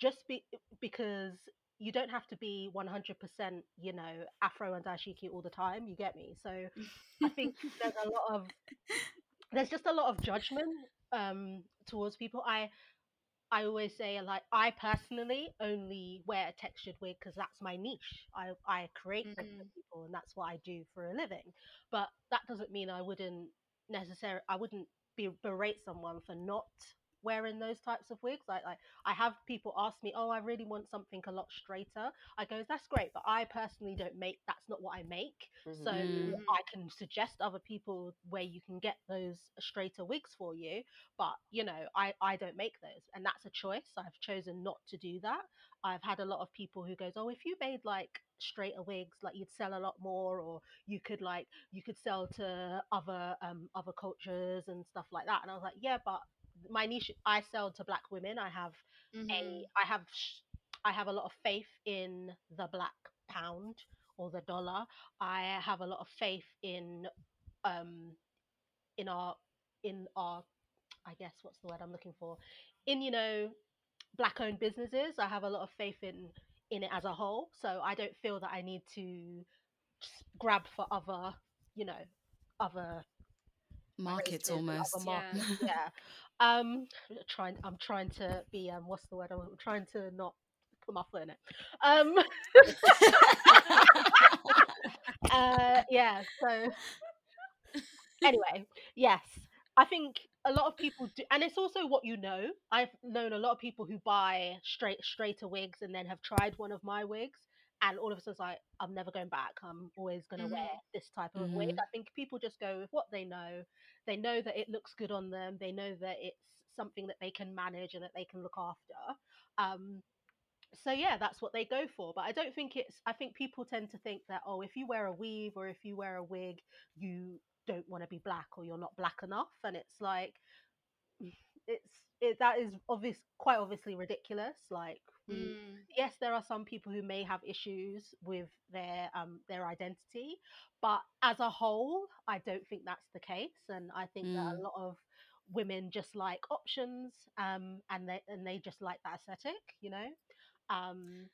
just be because you don't have to be 100%, you know, afro and dashiki all the time. You get me? So I think there's a lot of there's just a lot of judgment um towards people. I I always say like I personally only wear a textured wig because that's my niche. I I create Mhm. people and that's what I do for a living. But that doesn't mean I wouldn't necessarily I wouldn't be berate someone for not wearing those types of wigs. Like like I have people ask me, "Oh, I really want something a lot straighter." I go, "That's great, but I personally don't make. That's not what I make. So Mhm. I can suggest other people where you can get those straighter wigs for you, but you know, I I don't make those, and that's a choice. I've chosen not to do that. I've had a lot of people who goes, "Oh, if you made like straighter wigs, like you'd sell a lot more, or you could like you could sell to other um other cultures and stuff like that." And I was like, "Yeah, but my niche, I sell to black women. I have Mhm. a I have I have a lot of faith in the black pound or the dollar. I have a lot of faith in um in our in our I guess what's the word I'm looking for in you know black owned businesses. I have a lot of faith in in it as a whole. So I don't feel that I need to grab for other you know other Markets almost. other Yeah. yeah. Um, trying. I'm trying to be. Um, what's the word? I'm trying to not put my foot in it. Um. uh. Yeah. So. Anyway, yes, I think a lot of people do, and it's also what you know. I've known a lot of people who buy straight straighter wigs and then have tried one of my wigs, and all of a sudden, it's like I'm never going back. I'm always going to wear Mhm. this type of wig. Mhm. I think people just go with what they know. They know that it looks good on them. They know that it's something that they can manage and that they can look after. Um, so yeah, that's what they go for. But I don't think it's. I think people tend to think that oh, if you wear a weave or if you wear a wig, you don't want to be black or you're not black enough. And it's like, it's it that is obvious, quite obviously ridiculous. Like Mm. yes, there are some people who may have issues with their um their identity, but as a whole, I don't think that's the case. And I think that Mm. a lot of women just like options, um, and they and they just like that aesthetic, you know. Um,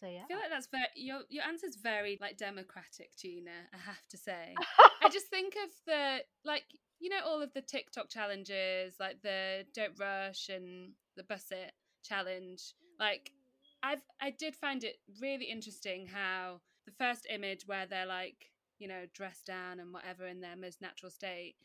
so yeah. I feel like that's very your your answer's very like democratic, Gina. I have to say. I just think of the like you know all of the TikTok challenges, like the don't rush and the bus it challenge. Like I've I did find it really interesting how the first image where they're like you know dressed down and whatever in their most natural state.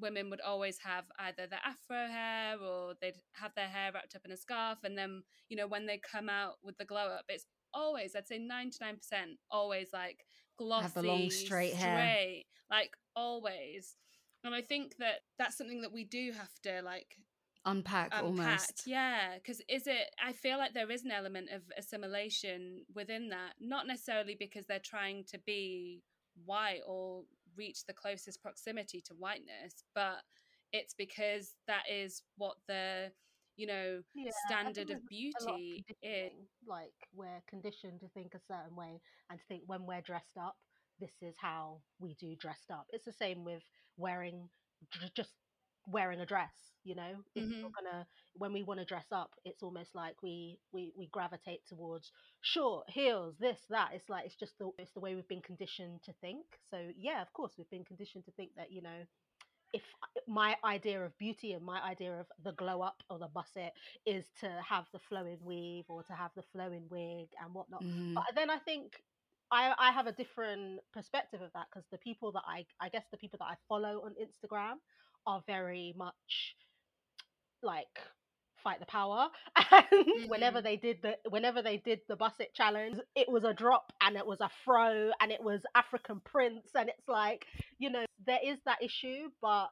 Women would always have either their afro hair or they'd have their hair wrapped up in a scarf, and then you know when they come out with the glow up, it's always I'd say ninety nine percent always like glossy, Have the long straight hair. straight, like always. And I think that that's something that we do have to like Unpack, unpack. almost. Yeah, because is it? I feel like there is an element of assimilation within that, not necessarily because they're trying to be white or reach the closest proximity to whiteness, but it's because that is what the you know Yeah, standard of there's a lot beauty is. Like we're conditioned to think a certain way and to think when we're dressed up, this is how we do dressed up. It's the same with wearing just wearing a dress. You know, if Mm-hmm. you're gonna when we want to dress up, it's almost like we we we gravitate towards short heels, this that. It's like it's just the it's the way we've been conditioned to think. So yeah, of course we've been conditioned to think that you know if my idea of beauty and my idea of the glow up or the buss it is to have the flowing weave or to have the flowing wig and whatnot. Mhm. But then I think I, I have a different perspective of that because the people that I I guess the people that I follow on Instagram are very much like fight the power. And whenever Mhm. they did the whenever they did the buss it challenge it was a drop and it was a fro and it was african prince and it's like you know there is that issue but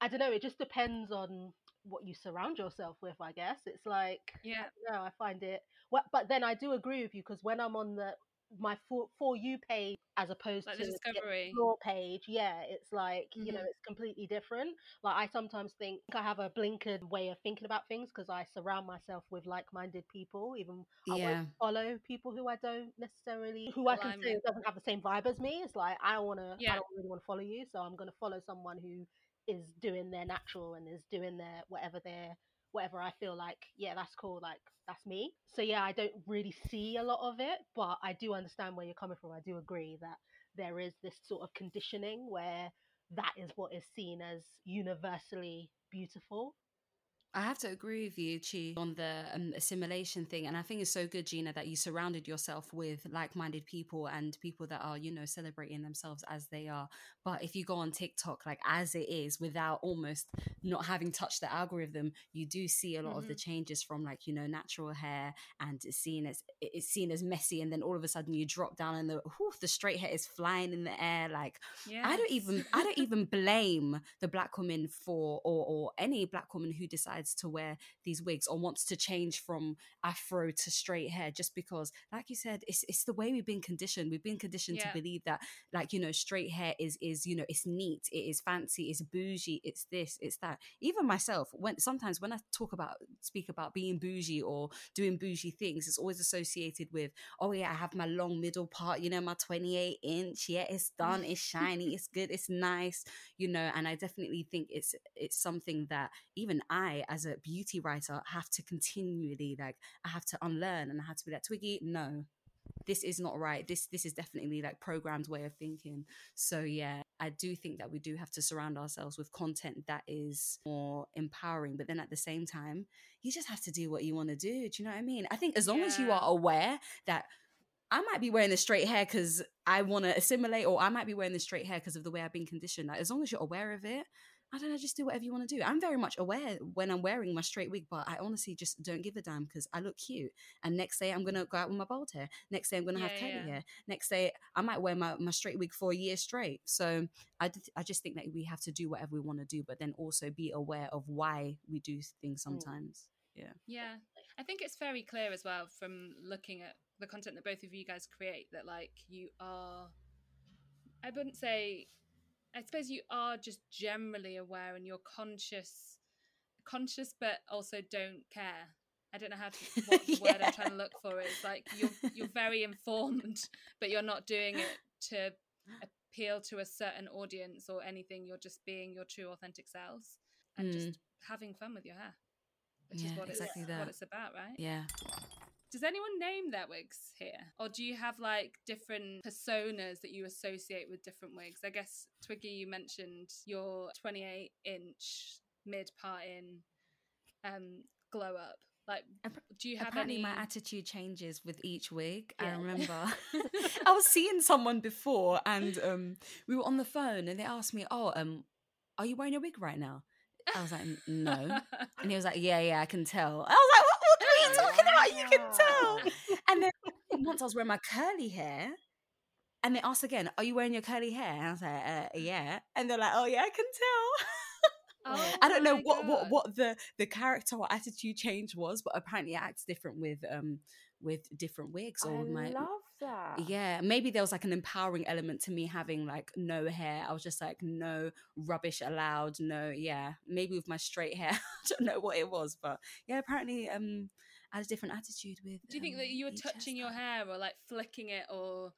i don't know it just depends on what you surround yourself with i guess. It's like Yeah, no i find it well, but then i do agree with you because when i'm on the my for, for you page as opposed like to the discovery. explore page yeah it's like you know Mhm. it's completely different like i sometimes think i have a blinkered way of thinking about things because i surround myself with like-minded people even i won't follow people who i don't necessarily who i can say doesn't have the same vibe as me it's like i don't want to yeah. i don't really want to follow you so i'm going to follow someone who is doing their natural and is doing their whatever their whatever I feel like, yeah, that's cool, like that's me. So yeah, I don't really see a lot of it, but I do understand where you're coming from. I do agree that there is this sort of conditioning where that is what is seen as universally beautiful. I have to agree with you, Chi, on the um, assimilation thing. And I think it's so good, Gina, that you surrounded yourself with like minded people and people that are, you know, celebrating themselves as they are. But if you go on TikTok, like as it is, without almost not having touched the algorithm, you do see a lot of the changes from like, you know, natural hair and it's seen as it's seen as messy. And then all of a sudden you drop down and the, whew, the straight hair is flying in the air. Like, Yeah, I don't even I don't even blame the black woman for or or any black woman who decides to wear these wigs or wants to change from afro to straight hair just because like you said it's it's the way we've been conditioned. We've been conditioned Yeah. to believe that like you know straight hair is is you know it's neat it is fancy it's bougie it's this it's that. Even myself when sometimes when I talk about speak about being bougie or doing bougie things it's always associated with oh yeah I have my long middle part you know my 28 inch. Yeah it's done it's shiny it's good it's nice you know and i definitely think it's it's something that even i as a beauty writer have to continually like i have to unlearn and i have to be like twiggy no this is not right. This this is definitely like programmed way of thinking. So yeah i do think that we do have to surround ourselves with content that is more empowering but then at the same time you just have to do what you want to do do you know what i mean? I think as long as you are aware that I might be wearing the straight hair because I want to assimilate, or I might be wearing the straight hair because of the way I've been conditioned. Like, as long as you're aware of it, I don't know, just do whatever you want to do. I'm very much aware when I'm wearing my straight wig, but I honestly just don't give a damn because I look cute. And next day I'm gonna go out with my bald hair. Next day I'm gonna have curly yeah. hair. Next day I might wear my, my straight wig for a year straight. So I, d- I just think that we have to do whatever we want to do, but then also be aware of why we do things mm. sometimes. Yeah. Yeah, I think it's very clear as well from looking at the content that both of you guys create that like you are. I wouldn't say. I suppose you are just generally aware and you're conscious, conscious, but also don't care. I don't know how to what the word I'm trying to look for is like you're you're very informed, but you're not doing it to appeal to a certain audience or anything. You're just being your true authentic selves and Mm. just having fun with your hair, which is Yeah, what exactly it's that. what it's about, right? Yeah. Does anyone name their wigs here, or do you have like different personas that you associate with different wigs? I guess Twiggy, you mentioned your 28 inch mid parting um, glow up. Like, do you have Apparently, any? my attitude changes with each wig. I remember I was seeing someone before, and um, we were on the phone, and they asked me, "Oh, um, are you wearing a wig right now?" I was like, "No," and he was like, "Yeah, yeah, I can tell." I was like, "What, what are you? Can tell." And then once I was wearing my curly hair, and they asked again, "Are you wearing your curly hair?" And I was like, uh, "Yeah," and they're like, "Oh yeah, I can tell." Oh I don't know what, what God. what the the character or attitude change was, but apparently it acts different with um with different wigs or I my love that. yeah maybe there was like an empowering element to me having like no hair i was just like no rubbish allowed no yeah maybe with my straight hair i don't know what it was but yeah apparently um had a different attitude with Do you think um, that you were touching your hair or like flicking it or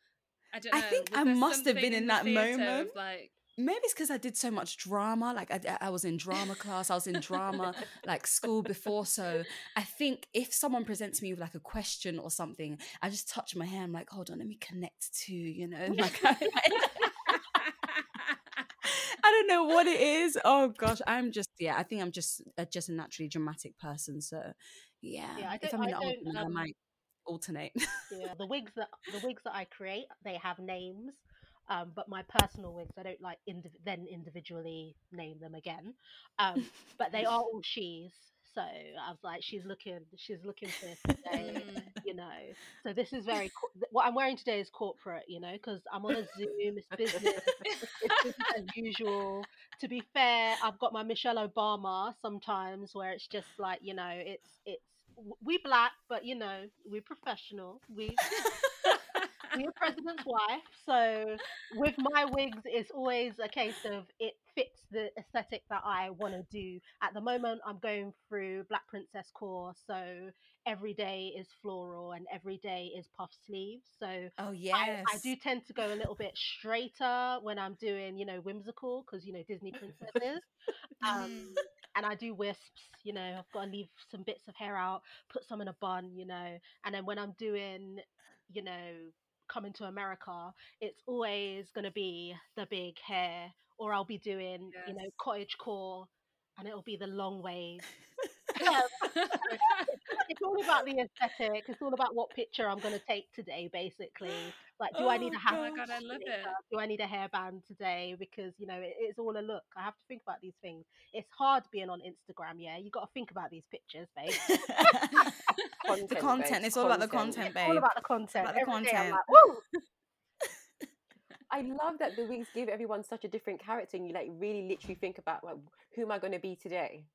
I don't know? I think I must have been something in that moment. like maybe it's because I did so much drama. Like I, I was in drama class, I was in drama like school before. So I think if someone presents me with like a question or something, I just touch my hair. I'm like, hold on, let me connect to you know. Like, I, I don't know what it is. Oh gosh, I'm just yeah. I think I'm just uh, just a naturally dramatic person. So yeah, Yeah, I if I'm in I an don't, I um, might alternate. Yeah, the wigs that the wigs that I create, they have names. Um, but my personal wigs, I don't like indiv- then individually name them again. Um, but they are all she's. So I was like, she's looking, she's looking for this today, know. So this is very what I'm wearing today is corporate, you know, because I'm on a Zoom, it's business, it's business as usual. To be fair, I've got my Michelle Obama sometimes where it's just like, you know, it's it's we black, but you know, we're professional. We we're president's wife, so with my wigs, it's always a case of it fits the aesthetic that I want to do. At the moment, I'm going through Black Princess core, so every day is floral and every day is puff sleeves. So oh I, yes, I do tend to go a little bit straighter when I'm doing, you know, whimsical because you know Disney princesses. Um, and I do wisps, you know, I've got to leave some bits of hair out, put some in a bun, you know, and then when I'm doing, you know, coming to America, it's always going to be the big hair, or I'll be doing, you know, cottage core, and it'll be the long. Um, it's all about the aesthetic. It's all about what picture I'm going to take today, basically. Like, do I need Oh, a hat? Oh my God, I love it. Do I need a hairband today? Because you know, it, it's all a look. I have to think about these things. It's hard being on Instagram. Yeah, you got to think about these pictures, babe. Content, the babe, content. It's all about the content. content, It's babe. all about the content. about the Every day I'm content. like, woo! I love that the wigs give everyone such a different character, and you like really literally think about like who am I going to be today?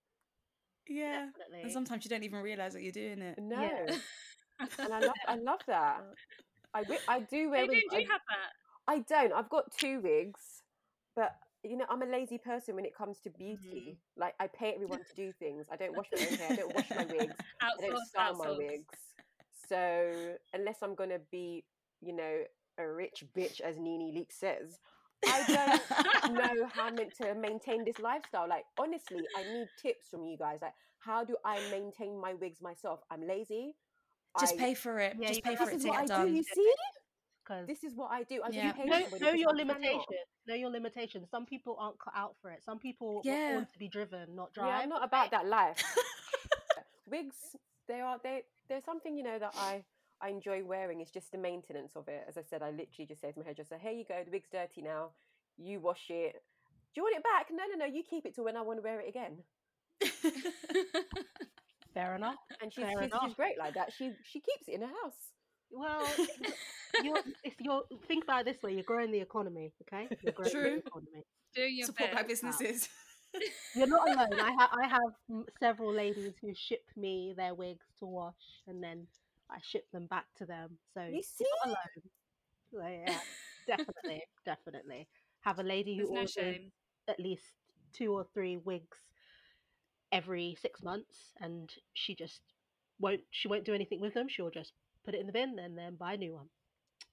yeah. Definitely. And sometimes you don't even realize that you're doing it. No, Yeah. and I love I love that. I I do wear Adrian, wigs. do you I, have that? I don't. I've got two wigs, but you know I'm a lazy person when it comes to beauty. Mm-hmm. Like I pay everyone to do things. I don't wash my own hair. I don't wash my wigs. I don't Outsource, style my wigs. So unless I'm gonna be, you know, a rich bitch, as NeNe Leakes says, I don't know how I'm meant to maintain this lifestyle. Like honestly, I need tips from you guys. Like how do I maintain my wigs myself? I'm lazy. Just I- pay for it. Yeah, Just pay for This it is to what get I do. You see, Because this is what I do. I Yeah. just pay know, know your limitations. Know your limitations. Some people aren't cut out for it. Some people Yeah. want to be driven, not Yeah, drive. I'm not about that life. Wigs, they are they. There's something you know that I I enjoy wearing. It's just the maintenance of it. As I said, I literally just say to my hairdresser, "Here you go. The wig's dirty now. You wash it. Do you want it back? No, no, no. You keep it till when I want to wear it again." Fair enough. And she's Fair she's, enough. she's great like that. She she keeps it in her house. Well, you're, if you're think about it this way, you're growing the economy. Okay, you're growing True. the economy. Do your Support black bit. businesses. You're not alone. I have I have several ladies who ship me their wigs to wash, and then I ship them back to them. So You you're not alone. So, yeah, definitely, definitely. Have a lady who There's no orders shame. at least two or three wigs every six months, and she just won't. She won't do anything with them. She'll just put it in the bin and then buy a new one.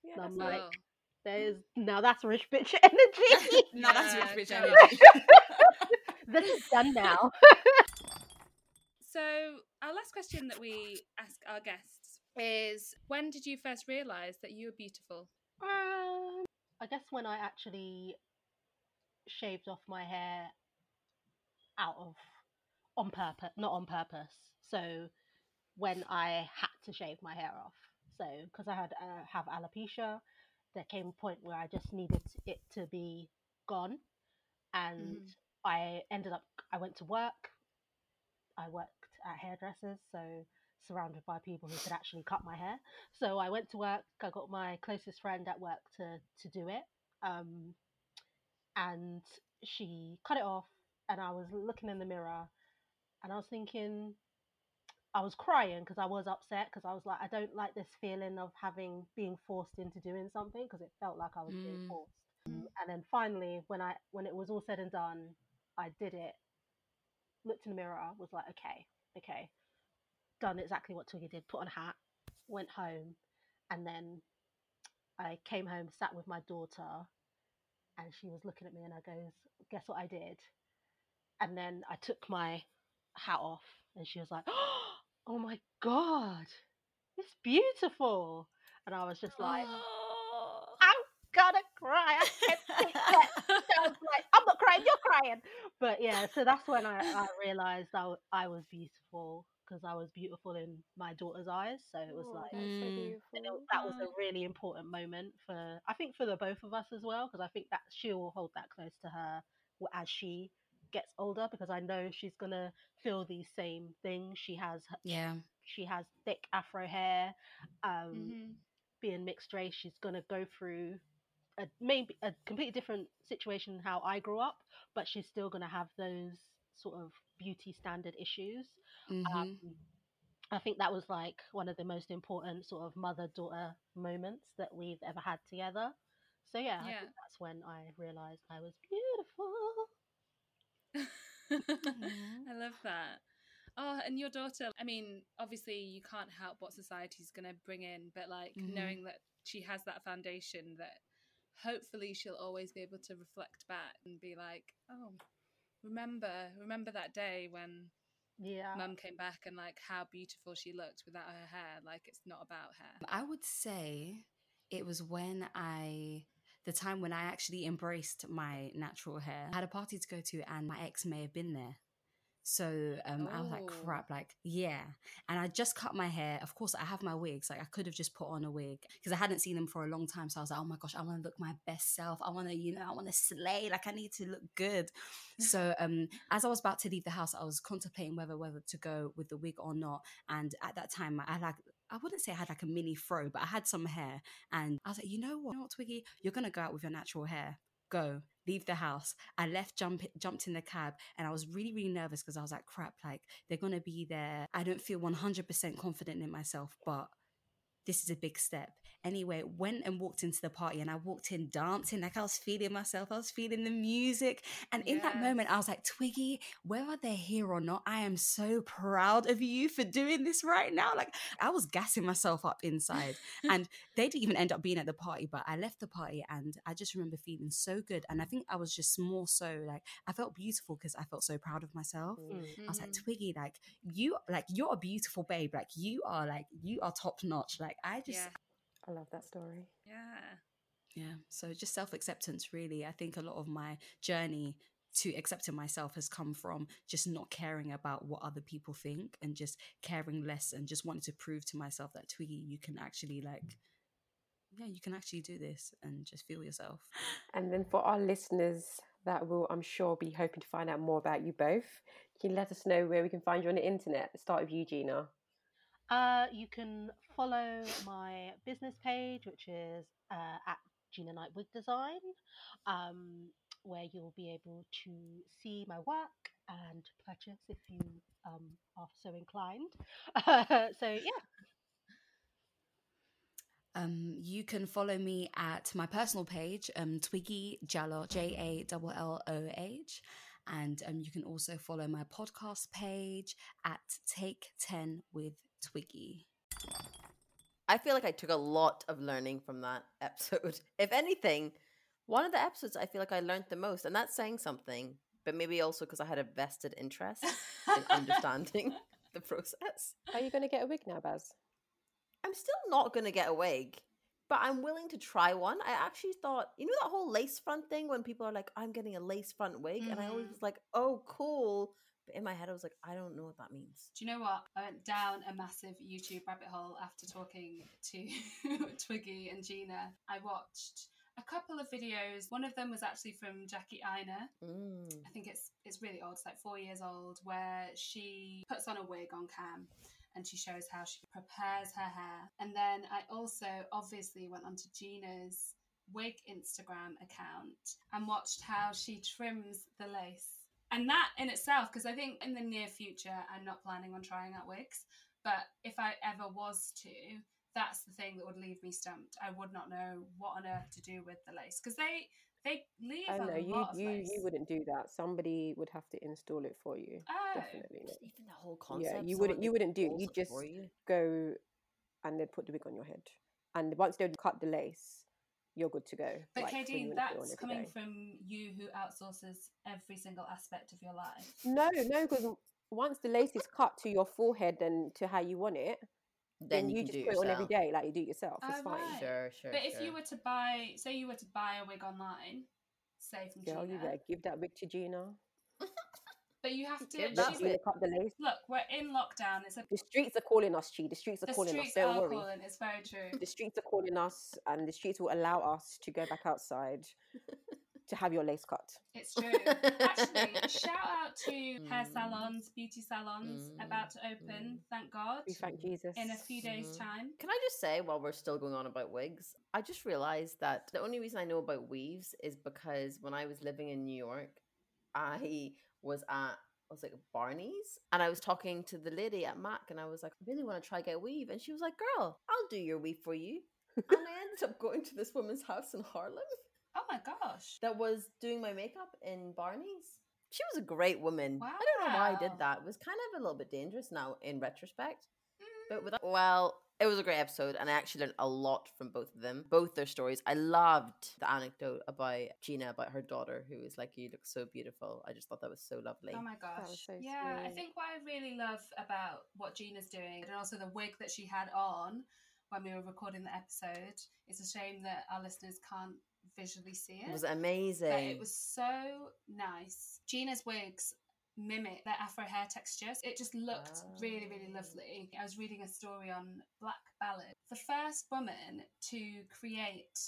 Yeah, And I'm like, Oh. there's now that's rich bitch energy. no, that's rich bitch energy. this is done now. So, our last question that we ask our guests is when did you first realize that you were beautiful? Um, I guess when I actually shaved off my hair out of on purpose, not on purpose. So when I had to shave my hair off, so because I had uh, have alopecia, there came a point where I just needed it to be gone, and Mhm. I ended up. I went to work. I worked at hairdressers, so surrounded by people who could actually cut my hair. So I went to work. I got my closest friend at work to to do it, um, and she cut it off. And I was looking in the mirror, and I was thinking, I was crying because I was upset because I was like, I don't like this feeling of having being forced into doing something because it felt like I was being Mm. forced. Um, and then finally, when I when it was all said and done, I did it. Looked in the mirror, was like, okay, okay, done exactly what Twiggy did. Put on a hat, went home, and then I came home, sat with my daughter, and she was looking at me, and I goes, guess what I did? And then I took my hat off, and she was like, oh my god, it's beautiful. And I was just like, I'm gonna cry. I can't. I was like, I'm not crying, you're crying. But yeah, so that's when I, I realized I, w- I was beautiful because I was beautiful in my daughter's eyes. So it was Oh, like, that's so Mm. beautiful. it, that was a really important moment for, I think, for the both of us as well, because I think that she will hold that close to her as she gets older, because I know she's gonna feel these same things. She has, yeah. she has thick afro hair. Um, Mhm. being mixed race, she's gonna go through a maybe a completely different situation how I grew up, but she's still gonna have those sort of beauty standard issues. Mhm. Um, I think that was like one of the most important sort of mother daughter moments that we've ever had together. So yeah, I Yeah. think that's when I realized I was beautiful. I love that. Oh, and your daughter, I mean, obviously you can't help what society's going to bring in, but like Mhm. knowing that she has that foundation that hopefully she'll always be able to reflect back and be like, oh, remember, remember that day when Yeah. mum came back and like how beautiful she looked without her hair. Like it's not about her. I would say it was when I, the time when I actually embraced my natural hair. I had a party to go to, and my ex may have been there. So um, I was like, Oh. crap, like, yeah. And I just cut my hair. Of course, I have my wigs. Like, I could have just put on a wig because I hadn't seen them for a long time. So I was like, oh my gosh, I want to look my best self. I want to, you know, I want to slay. Like, I need to look good. So um, as I was about to leave the house, I was contemplating whether whether to go with the wig or not. And at that time, I like I wouldn't say I had like a mini fro, but I had some hair, and I was like, you know what, you know what, Twiggy, you're gonna go out with your natural hair. Go, leave the house. I left, jump, jumped in the cab, and I was really, really nervous because I was like, crap, like they're gonna be there. I don't feel 100% confident in myself, but this is a big step. Anyway, went and walked into the party and I walked in dancing, like I was feeling myself, I was feeling the music. And in that moment, I was like, Twiggy, whether they're here or not, I am so proud of you for doing this right now. Like I was gassing myself up inside. and they didn't even end up being at the party, but I left the party and I just remember feeling so good. And I think I was just more so like I felt beautiful because I felt so proud of myself. Mm. I was like. Twiggy, like you, like you're a beautiful babe. Like you are, like you are top notch. Like I just, yeah, I love that story. yeah. yeah. So just self acceptance, really. I think a lot of my journey to accepting myself has come from just not caring about what other people think and just caring less and just wanting to prove to myself that Twiggy, you can actually like, yeah, you can actually do this and just feel yourself. And then for our listeners that will, I'm sure, be hoping to find out more about you both, can you let us know where we can find you on the internet? Let's start with you, Gina. Uh, you can follow my business page, which is uh, at Gina Knight Wig Design, um, where you'll be able to see my work and purchase if you um, are so inclined. so yeah, Um, you can follow me at my personal page, um, Twiggy Jalloh, J A L L O H. And um, you can also follow my podcast page at Take 10 with Twiggy. I feel like I took a lot of learning from that episode. If anything, one of the episodes I feel like I learned the most, and that's saying something, but maybe also because I had a vested interest in understanding the process. Are you going to get a wig now, Baz? I'm still not going to get a wig, but I'm willing to try one. I actually thought, you know, that whole lace front thing when people are like, I'm getting a lace front wig. And I always Mhm. was like, oh, cool. But in my head, I was like, I don't know what that means. Do you know what? I went down a massive YouTube rabbit hole after talking to Twiggy and Gina. I watched a couple of videos. One of them was actually from Jackie Aina. Mm. I think it's it's really old. It's like four years old, where she puts on a wig on cam and she shows how she prepares her hair. And then I also obviously went onto Gina's wig Instagram account and watched how she trims the lace. And that in itself, because I think in the near future, I'm not planning on trying out wigs, but if I ever was to, that's the thing that would leave me stumped. I would not know what on earth to do with the lace because they they leave I a know you lot of you lace. you wouldn't do that. Somebody would have to install it for you. Oh, Definitely not. Even the whole concept. Yeah, you wouldn't you wouldn't do it. You it just you. go and they'd put the wig on your head. And once they'd cut the lace, you're good to go. But like, when you Kadeen, wanna put it on that's coming day. from you who outsources every single aspect of your life. No, no, because once the lace is cut to your forehead and to how you want it, Then, then, you, you, can just do put it it on every day, like you do it yourself. It's Oh, fine. right. Sure, sure. But if you were to buy, say you were to buy a wig online, say from Girl, you Gina, better give that wig to Gina. but you have to. Give Let that she's- Gina cut the lace. Look, we're in lockdown. It's a The streets are calling us, Chi. The streets are the calling streets us. Don't are worry. calling. It's very true. The streets are calling us, and the streets will allow us to go back outside to have your lace cut. It's true. Actually, shout out to hair Mm. salons, beauty salons Mm, about to open. Thank God. We thank Jesus. In a few days' Mhm. time. Can I just say, while we're still going on about wigs, I just realized that the only reason I know about weaves is because when I was living in New York, I was at I was like Barney's, and I was talking to the lady at Mac, and I was like, I really want to try get a weave, and she was like, "Girl, I'll do your weave for you." and I ended up going to this woman's house in Harlem Oh my gosh. that was doing my makeup in Barney's. She was a great woman. Wow. I don't know why I did that. It was kind of a little bit dangerous now in retrospect. Mm. But without, well, it was a great episode, and I actually learned a lot from both of them, both their stories. I loved the anecdote about Gina, about her daughter, who was like, "You look so beautiful." I just thought that was so lovely. Oh my gosh. so yeah, I think what I really love about what Gina's doing and also the wig that she had on when we were recording the episode, it's a shame that our listeners can't visually see it. it was amazing. But it was so nice. Gina's wigs mimic their afro hair textures. It just looked really, really Ah. lovely. I was reading a story on Black Ballad. The first woman to create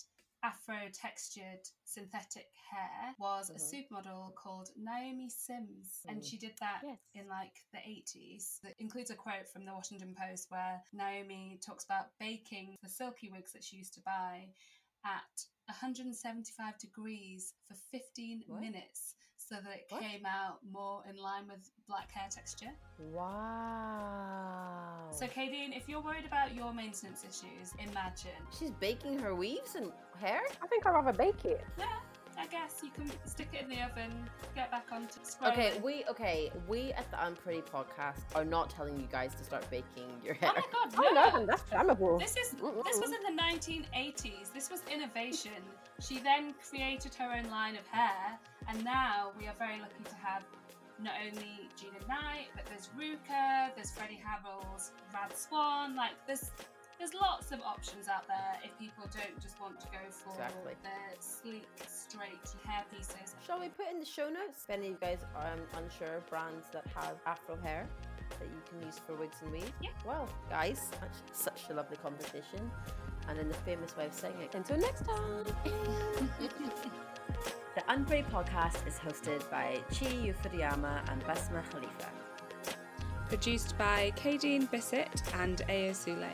afro textured synthetic hair was a Mhm. supermodel called Naomi Sims. And Mm. she did that Yes. in like the 80s. It includes a quote from the Washington Post where Naomi talks about baking the silky wigs that she used to buy at 175 degrees for 15 What? minutes so that it What? came out more in line with black hair texture. wow. So, Kadeen, if you're worried about your maintenance issues, imagine. she's baking her weaves and hair. I think I'd rather bake it. Yeah, I guess you can stick it in the oven, get back onto scrolling. Okay, we okay. We at the Unpretty podcast are not telling you guys to start baking your hair. Oh my god, Oh no! no, that's flammable. This is this was in the 1980s. This was innovation. She then created her own line of hair, and now we are very lucky to have not only Gina Knight, but there's Ruka, there's Freddie Harrel's Rad Swan. Like there's there's lots of options out there if people don't just want to go for Exactly. the sleek, straight hair pieces. Shall we put in the show notes if any of you guys are um, unsure of brands that have afro hair that you can use for wigs and weave? Yeah. Well, guys, such, such a lovely conversation, and in the famous way of saying it. Until next time. The Unpretty podcast is hosted by Chi Yufuriyama and Basma Khalifa. Produced by Kadeen Bissett and Ayo Sule.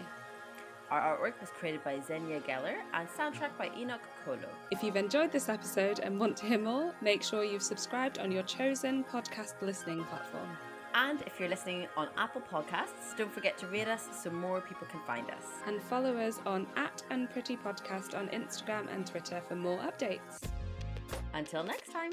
Our artwork was created by Xenia Geller and soundtrack by Enoch Kolo. If you've enjoyed this episode and want to hear more, make sure you've subscribed on your chosen podcast listening platform. And if you're listening on Apple Podcasts, don't forget to rate us so more people can find us. And follow us on at Unpretty Podcast on Instagram and Twitter for more updates. Until next time.